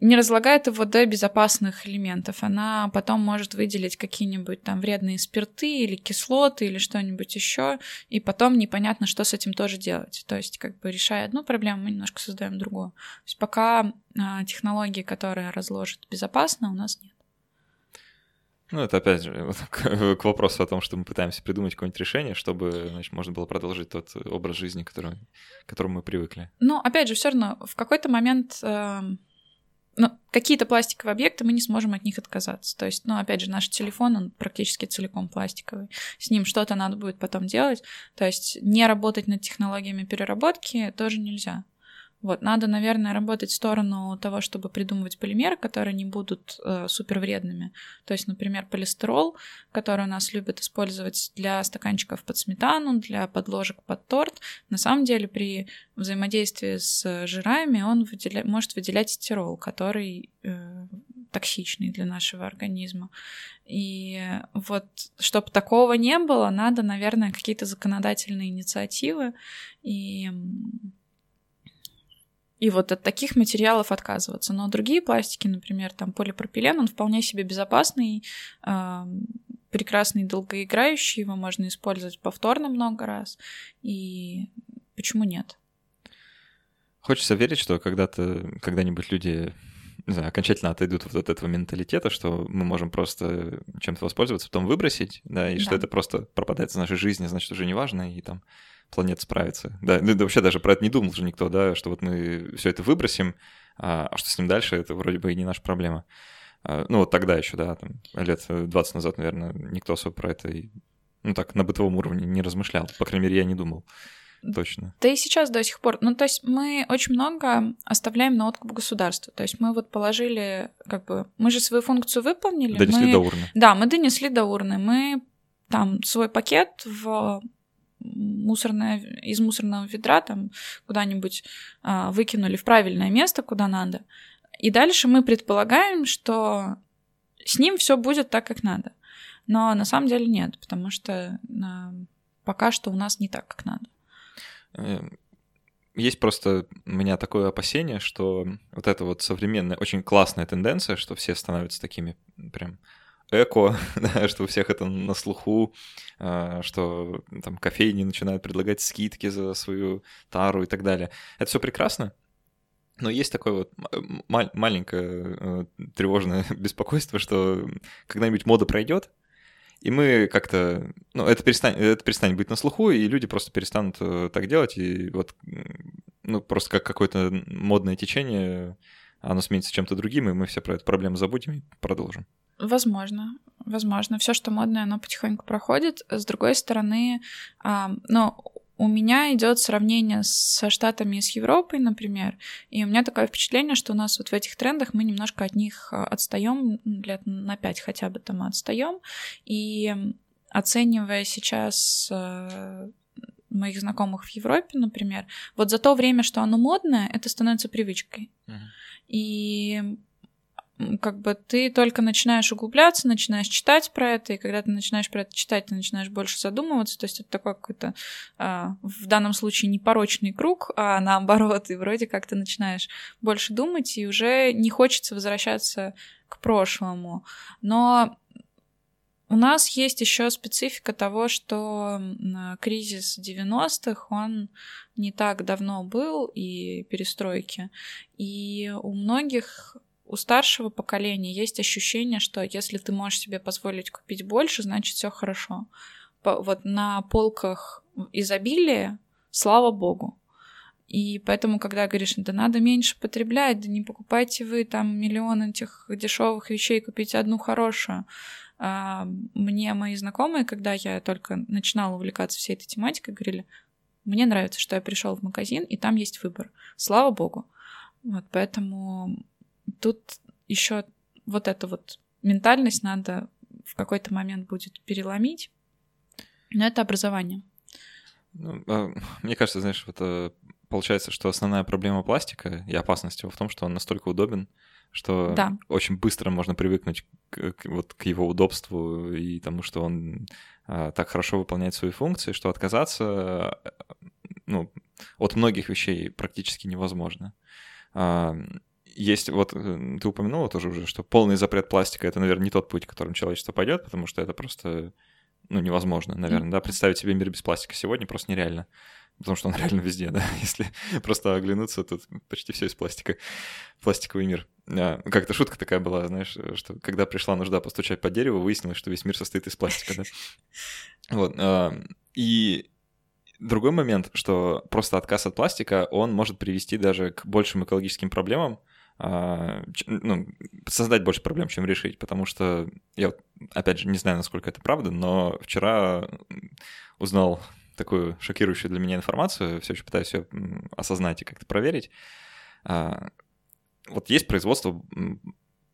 S2: не разлагает его до безопасных элементов. Она потом может выделить какие-нибудь там вредные спирты или кислоты или что-нибудь еще, и потом непонятно, что с этим тоже делать. То есть как бы решая одну проблему, мы немножко создаем другую. То есть пока э, технологии, которые разложат безопасно, у нас нет.
S1: Ну, это опять же к, к вопросу о том, что мы пытаемся придумать какое-нибудь решение, чтобы значит, можно было продолжить тот образ жизни, который, которому мы привыкли.
S2: Ну, опять же, все равно в какой-то момент э, ну, какие-то пластиковые объекты мы не сможем от них отказаться. То есть, ну, опять же, наш телефон, он практически целиком пластиковый. С ним что-то надо будет потом делать. То есть не работать над технологиями переработки тоже нельзя. Вот, надо, наверное, работать в сторону того, чтобы придумывать полимеры, которые не будут э, супер вредными. То есть, например, полистирол, который у нас любят использовать для стаканчиков под сметану, для подложек под торт. На самом деле, при взаимодействии с жирами он выделя... может выделять стирол, который э, токсичный для нашего организма. И вот, чтобы такого не было, надо, наверное, какие-то законодательные инициативы и и вот от таких материалов отказываться. Но другие пластики, например, там полипропилен, он вполне себе безопасный, э, прекрасный, долгоиграющий, его можно использовать повторно много раз. И почему нет?
S1: Хочется верить, что когда-то, когда-нибудь люди не знаю, окончательно отойдут вот от этого менталитета, что мы можем просто чем-то воспользоваться, потом выбросить, да, и да. что это просто пропадает из нашей жизни, значит, уже не важно, и там планета справится. Да, ну, да, вообще даже про это не думал же никто, да, что вот мы все это выбросим, а, а что с ним дальше, это вроде бы и не наша проблема. А, ну, вот тогда еще, да, там, лет 20 назад, наверное, никто особо про это, и, ну, так, на бытовом уровне не размышлял. По крайней мере, я не думал. Точно.
S2: Да и сейчас до сих пор. Ну, то есть мы очень много оставляем на откуп государства. То есть мы вот положили, как бы, мы же свою функцию выполнили.
S1: Донесли
S2: мы...
S1: до урны.
S2: Да, мы донесли до урны. Мы там свой пакет в мусорное, из мусорного ведра там куда-нибудь а, выкинули в правильное место, куда надо. И дальше мы предполагаем, что с ним все будет так, как надо. Но на самом деле нет, потому что а, пока что у нас не так, как надо.
S1: Эм, есть просто у меня такое опасение, что вот эта вот современная, очень классная тенденция, что все становятся такими прям эко, да, что у всех это на слуху, а, что там кофейни начинают предлагать скидки за свою тару и так далее. Это все прекрасно, но есть такое вот маленькое э, тревожное беспокойство, что когда-нибудь мода пройдет, и мы как-то, ну, это перестанет, это перестанет быть на слуху, и люди просто перестанут э, так делать, и вот, ну, просто как какое-то модное течение, оно сменится чем-то другим, и мы все про эту проблему забудем и продолжим.
S2: Возможно, возможно. Все, что модное, оно потихоньку проходит. С другой стороны, а, ну, у меня идет сравнение со Штатами и с Европой, например, и у меня такое впечатление, что у нас вот в этих трендах мы немножко от них а, отстаем, лет на пять хотя бы там отстаем, и оценивая сейчас э, моих знакомых в Европе, например, вот за то время, что оно модное, это становится привычкой. Uh-huh. И как бы ты только начинаешь углубляться, начинаешь читать про это, и когда ты начинаешь про это читать, ты начинаешь больше задумываться, то есть это такой какой-то а, в данном случае не порочный круг, а наоборот, и вроде как ты начинаешь больше думать, и уже не хочется возвращаться к прошлому. Но у нас есть еще специфика того, что кризис 90-х, он не так давно был, и перестройки. И у многих у старшего поколения есть ощущение, что если ты можешь себе позволить купить больше, значит все хорошо. Вот на полках изобилия, слава богу. И поэтому, когда говоришь, да надо меньше потреблять, да не покупайте вы там миллион этих дешевых вещей, купите одну хорошую. А, мне мои знакомые, когда я только начинала увлекаться всей этой тематикой, говорили, мне нравится, что я пришел в магазин, и там есть выбор. Слава богу. Вот поэтому тут еще вот эту вот ментальность надо в какой-то момент будет переломить. Но это образование.
S1: Ну, а, мне кажется, знаешь, это получается, что основная проблема пластика и опасность его в том, что он настолько удобен, что да. очень быстро можно привыкнуть к, к, вот, к его удобству и тому, что он а, так хорошо выполняет свои функции, что отказаться ну, от многих вещей практически невозможно. А, есть, вот э, ты упомянула тоже уже, что полный запрет пластика — это, наверное, не тот путь, которым человечество пойдет, потому что это просто, ну, невозможно, наверное, да, представить себе мир без пластика сегодня просто нереально, потому что он реально везде, да, если просто оглянуться, тут почти все из пластика, пластиковый мир. А, как-то шутка такая была, знаешь, что когда пришла нужда постучать по дереву, выяснилось, что весь мир состоит из пластика, да. Вот, а, и другой момент, что просто отказ от пластика, он может привести даже к большим экологическим проблемам, ну, создать больше проблем, чем решить, потому что я, опять же, не знаю, насколько это правда, но вчера узнал такую шокирующую для меня информацию, все еще пытаюсь ее осознать и как-то проверить. А, вот есть производство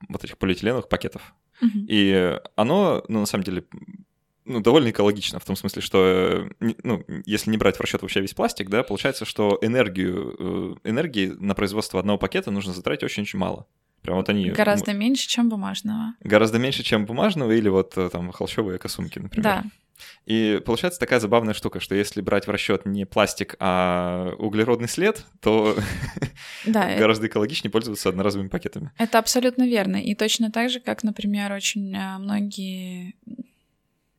S1: вот этих полиэтиленовых пакетов, uh-huh. и оно, ну, на самом деле, ну, довольно экологично, в том смысле, что, э, ну, если не брать в расчет вообще весь пластик, да, получается, что энергию, э, энергии на производство одного пакета нужно затратить очень-очень мало. Прям вот они...
S2: Гораздо меньше, чем бумажного.
S1: Гораздо меньше, чем бумажного или вот э, там холщовые косумки, например. Да. И получается такая забавная штука, что если брать в расчет не пластик, а углеродный след, то да, гораздо экологичнее пользоваться одноразовыми пакетами.
S2: Это абсолютно верно. И точно так же, как, например, очень многие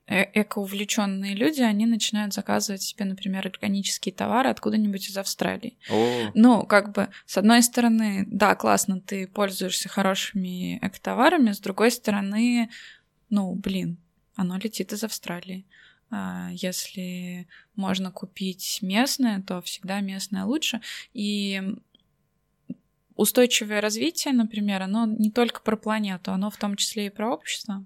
S2: э экоувлеченные люди, они начинают заказывать себе, например, органические товары откуда-нибудь из Австралии.
S1: О,
S2: Ну, как бы, с одной стороны, да, классно, ты пользуешься хорошими экотоварами, с другой стороны, ну, блин, оно летит из Австралии. А, Если можно купить местное, то всегда местное лучше. И устойчивое развитие, например, оно не только про планету, оно в том числе и про общество.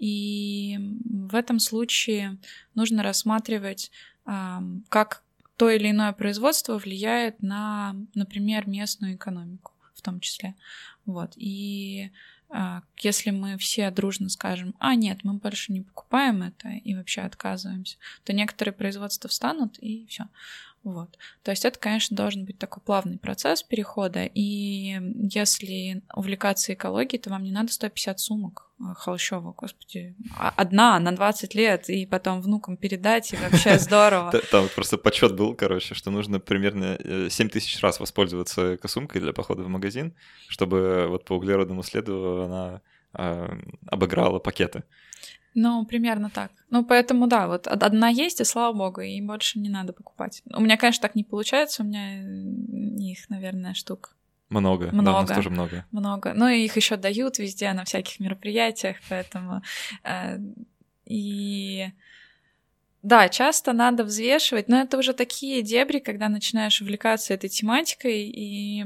S2: И в этом случае нужно рассматривать, как то или иное производство влияет на, например, местную экономику в том числе. Вот. И а, если мы все дружно скажем, а нет, мы больше не покупаем это и вообще отказываемся, то некоторые производства встанут и все. Вот. То есть это, конечно, должен быть такой плавный процесс перехода. И если увлекаться экологией, то вам не надо 150 сумок э, холщовых, господи. А- Одна на 20 лет, и потом внукам передать, и вообще здорово.
S1: Там просто подсчет был, короче, что нужно примерно э, 7 тысяч раз воспользоваться косумкой для похода в магазин, чтобы вот по углеродному следу она а, обыграла пакеты.
S2: Ну, примерно так. Ну, поэтому, да, вот од- одна есть, и слава богу, и больше не надо покупать. У меня, конечно, так не получается, у меня э, их, наверное, штук
S1: Много. Да, у нас
S2: Много.
S1: тоже много.
S2: много. Ну, и их еще дают везде на всяких мероприятиях, поэтому... э, и... Да, часто надо взвешивать, но это уже такие дебри, когда начинаешь увлекаться этой тематикой, и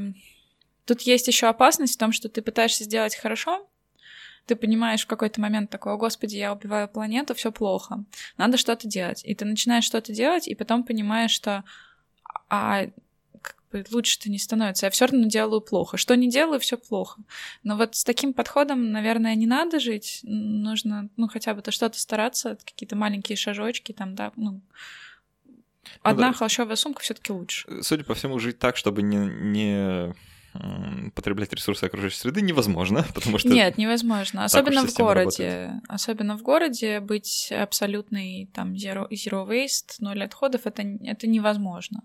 S2: тут есть еще опасность в том, что ты пытаешься сделать хорошо, ты понимаешь в какой-то момент такой, о господи, я убиваю планету, все плохо, надо что-то делать. И ты начинаешь что-то делать, и потом понимаешь, что а как бы лучше-то не становится, я все равно делаю плохо. Что не делаю, все плохо. Но вот с таким подходом, наверное, не надо жить. Нужно, ну, хотя бы то что-то стараться, какие-то маленькие шажочки, там, да, ну. Одна
S1: да.
S2: холщовая сумка все-таки лучше.
S1: Судя по всему, жить так, чтобы не, не потреблять ресурсы окружающей среды невозможно, потому что
S2: Нет, невозможно. Особенно в городе. Особенно в городе быть абсолютный там zero, zero waste, ноль отходов, это, это невозможно.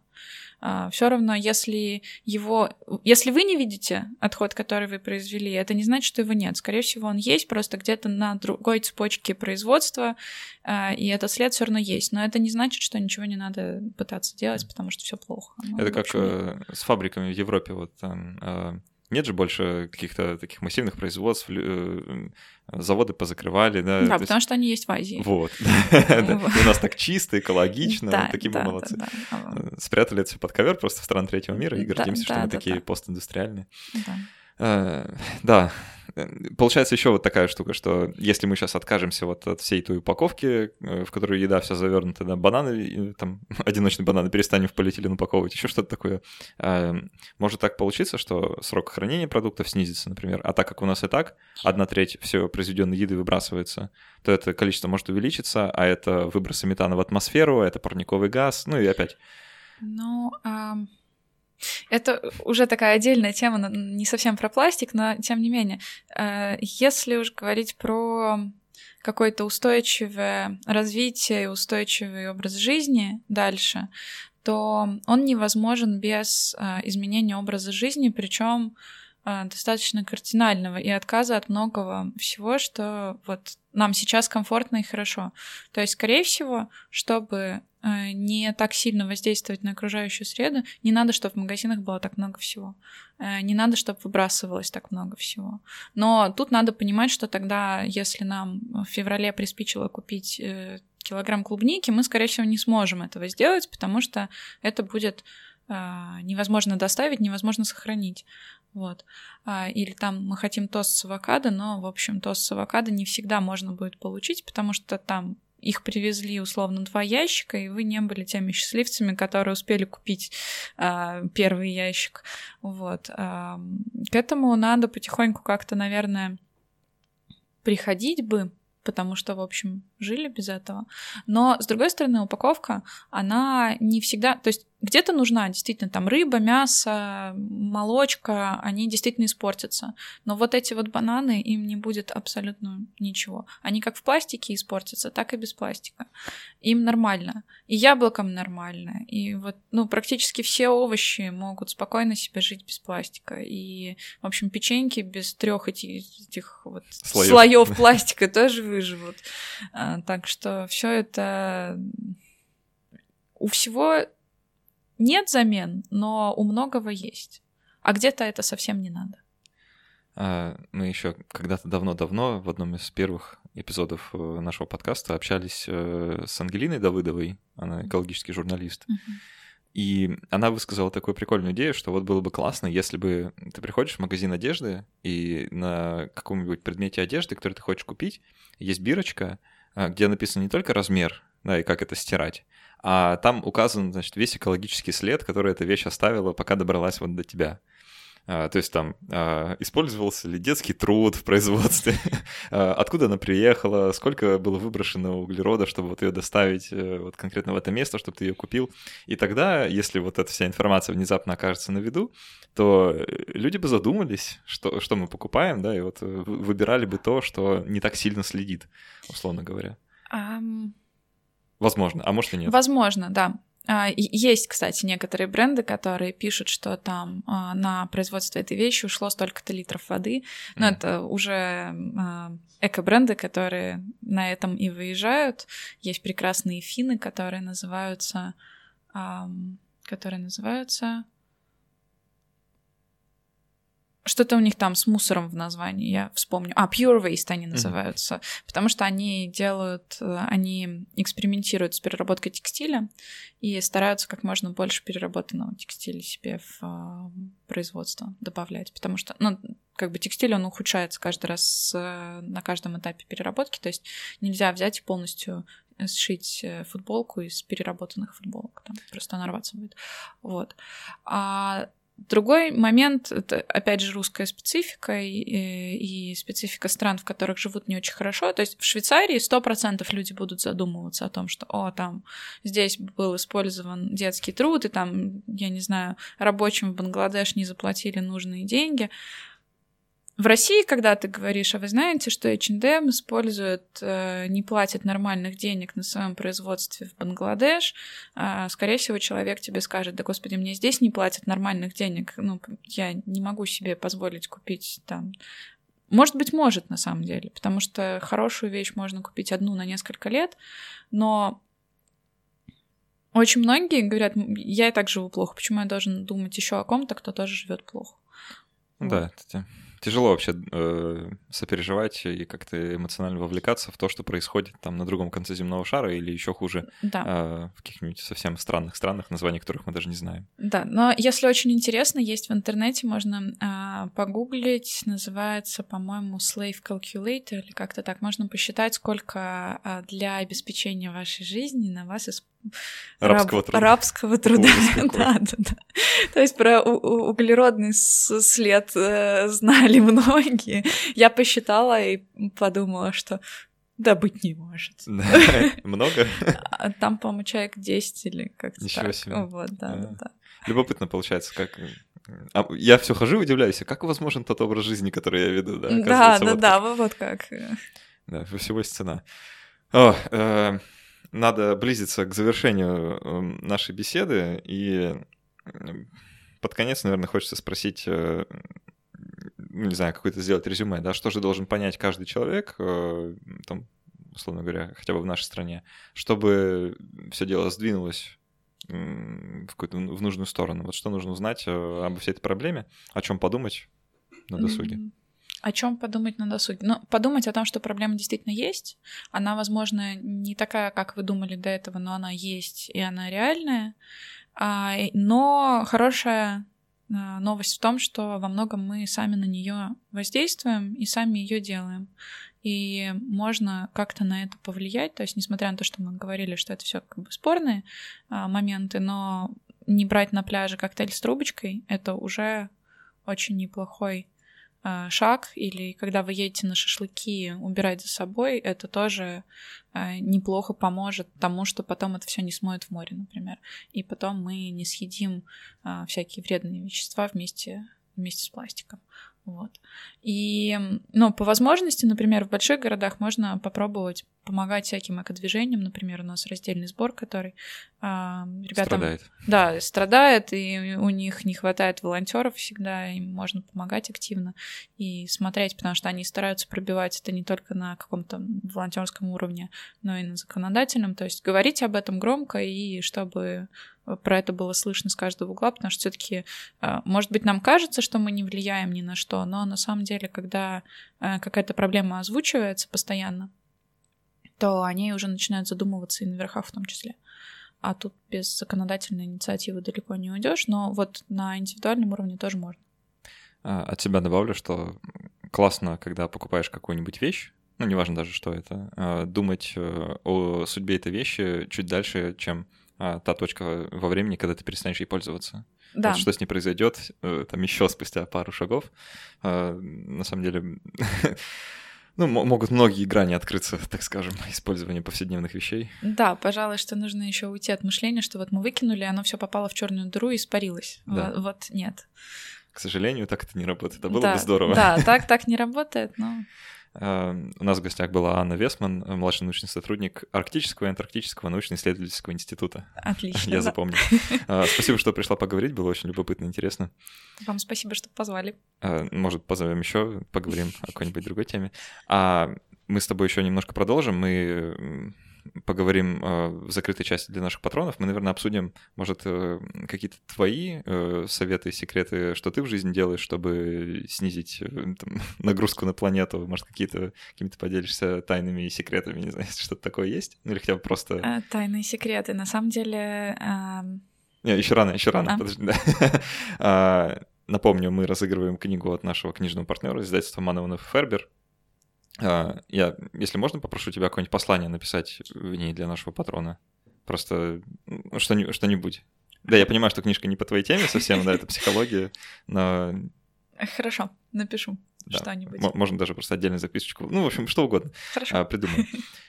S2: Все равно, если его, если вы не видите отход, который вы произвели, это не значит, что его нет. Скорее всего, он есть просто где-то на другой цепочке производства, а, и этот след все равно есть. Но это не значит, что ничего не надо пытаться делать, потому что все плохо. Ну,
S1: это как э, с фабриками в Европе. Вот там э, нет же больше каких-то таких массивных производств, лю- э, заводы позакрывали, да.
S2: Да,
S1: то есть-
S2: потому что они есть в Азии.
S1: Вот. У нас так чисто, экологично, такие мы молодцы. Э, Спрятали это все под ковер просто в стран третьего мира и гордимся, что мы такие постиндустриальные.
S2: да.
S1: Э. Э, Получается еще вот такая штука, что если мы сейчас откажемся вот от всей той упаковки, э, в которую еда вся завернута, да, бананы, и, там, одиночные бананы перестанем в полиэтилен упаковывать, еще что-то такое, э, может так получиться, что срок хранения продуктов снизится, например, а так как у нас и так одна треть все произведенной еды выбрасывается, то это количество может увеличиться, а это выбросы метана в атмосферу, а это парниковый газ, ну и опять.
S2: Ну, ам, это уже такая отдельная тема, не совсем про пластик, но тем не менее. Э, Если уж говорить про какое-то устойчивое развитие и устойчивый образ жизни дальше, то он невозможен без э, изменения образа жизни, причем достаточно кардинального и отказа от многого всего, что вот нам сейчас комфортно и хорошо. То есть, скорее всего, чтобы э, не так сильно воздействовать на окружающую среду, не надо, чтобы в магазинах было так много всего. Э, Не надо, чтобы выбрасывалось так много всего. Но тут надо понимать, что тогда, если нам в феврале приспичило купить э, килограмм клубники, мы, скорее всего, не сможем этого сделать, потому что это будет э, невозможно доставить, невозможно сохранить. Вот. А, Или там мы хотим тост с авокадо, но, в общем, тост с авокадо не всегда можно будет получить, потому что там их привезли условно два ящика, и вы не были теми счастливцами, которые успели купить а, первый ящик. Вот. А, к этому надо потихоньку как-то, наверное, приходить бы, потому что, в общем, жили без этого. Но, с другой стороны, упаковка, она не всегда... То есть где-то нужна действительно там рыба, мясо, молочка, они действительно испортятся. Но вот эти вот бананы, им не будет абсолютно ничего. Они как в пластике испортятся, так и без пластика. Им нормально. И яблокам нормально. И вот, ну, практически все овощи могут спокойно себе жить без пластика. И, в общем, печеньки без трех этих, этих вот слоев, слоев пластика тоже выживут. А, так что все это у всего нет замен, но у многого есть. А где-то это совсем не надо.
S1: А, мы еще когда-то давно-давно в одном из первых эпизодов э, нашего подкаста общались э, с Ангелиной Давыдовой, она экологический журналист. И она высказала такую прикольную идею, что вот было бы классно, если бы ты приходишь в магазин одежды, и на каком-нибудь предмете одежды, который ты хочешь купить, есть бирочка, а, где написан не только размер, да, и как это стирать, а там указан, значит, весь экологический след, который эта вещь оставила, пока добралась вот до тебя. А, то есть там а, использовался ли детский труд в производстве, а, откуда она приехала, сколько было выброшено углерода, чтобы вот ее доставить э, вот конкретно в это место, чтобы ты ее купил. И тогда, если вот эта вся информация внезапно окажется на виду, то э, люди бы задумались, что, что мы покупаем, да, и вот э, выбирали бы то, что не так сильно следит, условно говоря. Um... Возможно, а может и нет.
S2: Возможно, да. А, есть, кстати, некоторые бренды, которые пишут, что там а, на производство этой вещи ушло столько-то литров воды. Но mm. это уже а, эко-бренды, которые на этом и выезжают. Есть прекрасные финны, которые называются... которые называются что-то у них там с мусором в названии, я вспомню. А, Pure Waste они называются, mm-hmm. потому что они делают, э, они экспериментируют с переработкой текстиля и стараются как можно больше переработанного текстиля себе в э, производство добавлять, потому что, ну, как бы текстиль, он ухудшается каждый раз э, на каждом этапе переработки, то есть нельзя взять и полностью сшить футболку из переработанных футболок, там просто она рваться будет. Вот. А Другой момент, это опять же русская специфика и, и специфика стран, в которых живут не очень хорошо. То есть в Швейцарии сто процентов люди будут задумываться о том, что, о, там здесь был использован детский труд, и там, я не знаю, рабочим в Бангладеш не заплатили нужные деньги. В России, когда ты говоришь, а вы знаете, что H&M использует, э, не платит нормальных денег на своем производстве в Бангладеш, э, скорее всего, человек тебе скажет, да господи, мне здесь не платят нормальных денег, ну, я не могу себе позволить купить там может быть, может на самом деле, потому что хорошую вещь можно купить одну на несколько лет, но очень многие говорят, я и так живу плохо, почему я должен думать еще о ком-то, кто тоже живет плохо.
S1: Да, вот тяжело вообще э, сопереживать и как-то эмоционально вовлекаться в то, что происходит там на другом конце земного шара или еще хуже
S2: да.
S1: э, в каких-нибудь совсем странных странах, названий которых мы даже не знаем.
S2: Да, но если очень интересно, есть в интернете, можно э, погуглить, называется, по-моему, Slave Calculator или как-то так. Можно посчитать, сколько э, для обеспечения вашей жизни на вас используется
S1: Рабского труда.
S2: Рабского труда. да, да, да. То есть про углеродный след э, знали многие. Я посчитала и подумала, что да, быть не может.
S1: Много?
S2: А там, по-моему, человек 10 или как-то
S1: Ничего
S2: так.
S1: себе.
S2: Вот, да, да, да.
S1: Любопытно получается, как... А я все хожу и удивляюсь, а как возможен тот образ жизни, который я веду, да?
S2: Да, да, да, вот как.
S1: Да, всего есть цена. О, э, надо близиться к завершению эм, нашей беседы, и под конец, наверное, хочется спросить, э, не знаю, какое-то сделать резюме, да, что же должен понять каждый человек, э, там, условно говоря, хотя бы в нашей стране, чтобы все дело сдвинулось в какую-то в нужную сторону. Вот что нужно узнать э, об всей этой проблеме, о чем подумать на досуге. Mm-hmm.
S2: О чем подумать на досуге? Ну, подумать о том, что проблема действительно есть. Она, возможно, не такая, как вы думали до этого, но она есть, и она реальная. А, но хорошая а, новость в том, что во многом мы сами на нее воздействуем и сами ее делаем. И можно как-то на это повлиять. То есть, несмотря на то, что мы говорили, что это все как бы спорные а, моменты, но не брать на пляже коктейль с трубочкой это уже очень неплохой шаг, или когда вы едете на шашлыки, убирать за собой, это тоже э, неплохо поможет тому, что потом это все не смоет в море, например. И потом мы не съедим э, всякие вредные вещества вместе, вместе с пластиком. Вот. И, ну, по возможности, например, в больших городах можно попробовать помогать всяким экодвижениям. Например, у нас раздельный сбор, который э, ребятам...
S1: Страдает.
S2: Да, страдает, и у них не хватает волонтеров всегда, им можно помогать активно и смотреть, потому что они стараются пробивать это не только на каком-то волонтерском уровне, но и на законодательном. То есть говорить об этом громко, и чтобы про это было слышно с каждого угла, потому что все-таки, э, может быть, нам кажется, что мы не влияем ни на что, но на самом деле, когда э, какая-то проблема озвучивается постоянно, то они уже начинают задумываться и на верхах в том числе. А тут без законодательной инициативы далеко не уйдешь, но вот на индивидуальном уровне тоже можно.
S1: А, от себя добавлю, что классно, когда покупаешь какую-нибудь вещь, ну, неважно даже, что это, а, думать э, о судьбе этой вещи чуть дальше, чем а, та точка во времени, когда ты перестанешь ей пользоваться.
S2: Да.
S1: Вот что с ней произойдет, э, там еще спустя пару шагов. На самом деле ну, могут многие грани открыться, так скажем, использования повседневных вещей.
S2: Да, пожалуй, что нужно еще уйти от мышления, что вот мы выкинули, оно все попало в черную дыру и испарилось. Да. Вот, вот нет.
S1: К сожалению, так это не работает. Это было
S2: да,
S1: бы здорово.
S2: Да, так так не работает, но.
S1: Эм, у нас в гостях была Анна Весман, младший научный сотрудник Арктического и Антарктического научно-исследовательского института.
S2: Отлично.
S1: Я запомнил. Э, спасибо, что пришла поговорить, было очень любопытно и интересно.
S2: Вам спасибо, что позвали.
S1: Э, может, позовем еще, поговорим о какой-нибудь другой теме. А мы с тобой еще немножко продолжим. Мы поговорим э, в закрытой части для наших патронов. Мы, наверное, обсудим, может, э, какие-то твои э, советы, секреты, что ты в жизни делаешь, чтобы снизить там, нагрузку на планету. Может, какие-то какими-то поделишься тайными и секретами, не знаю, что-то такое есть? Ну или хотя бы просто...
S2: Тайные секреты. На самом деле...
S1: Не, еще рано, еще рано, а? подожди, да. А, напомню, мы разыгрываем книгу от нашего книжного партнера, издательства Манованов Фербер. А, я, если можно, попрошу тебя какое-нибудь послание написать в ней для нашего патрона. Просто ну, что-нибудь. Да, я понимаю, что книжка не по твоей теме совсем, да, это психология, но...
S2: Хорошо, напишу да. что-нибудь.
S1: можно даже просто отдельную записочку. Ну, в общем, что угодно.
S2: Хорошо. А,
S1: придумаю.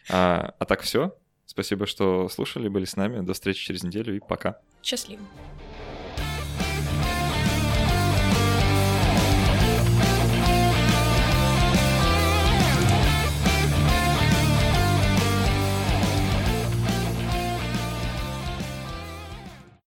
S1: А, а так все. Спасибо, что слушали, были с нами. До встречи через неделю и пока.
S2: Счастливо.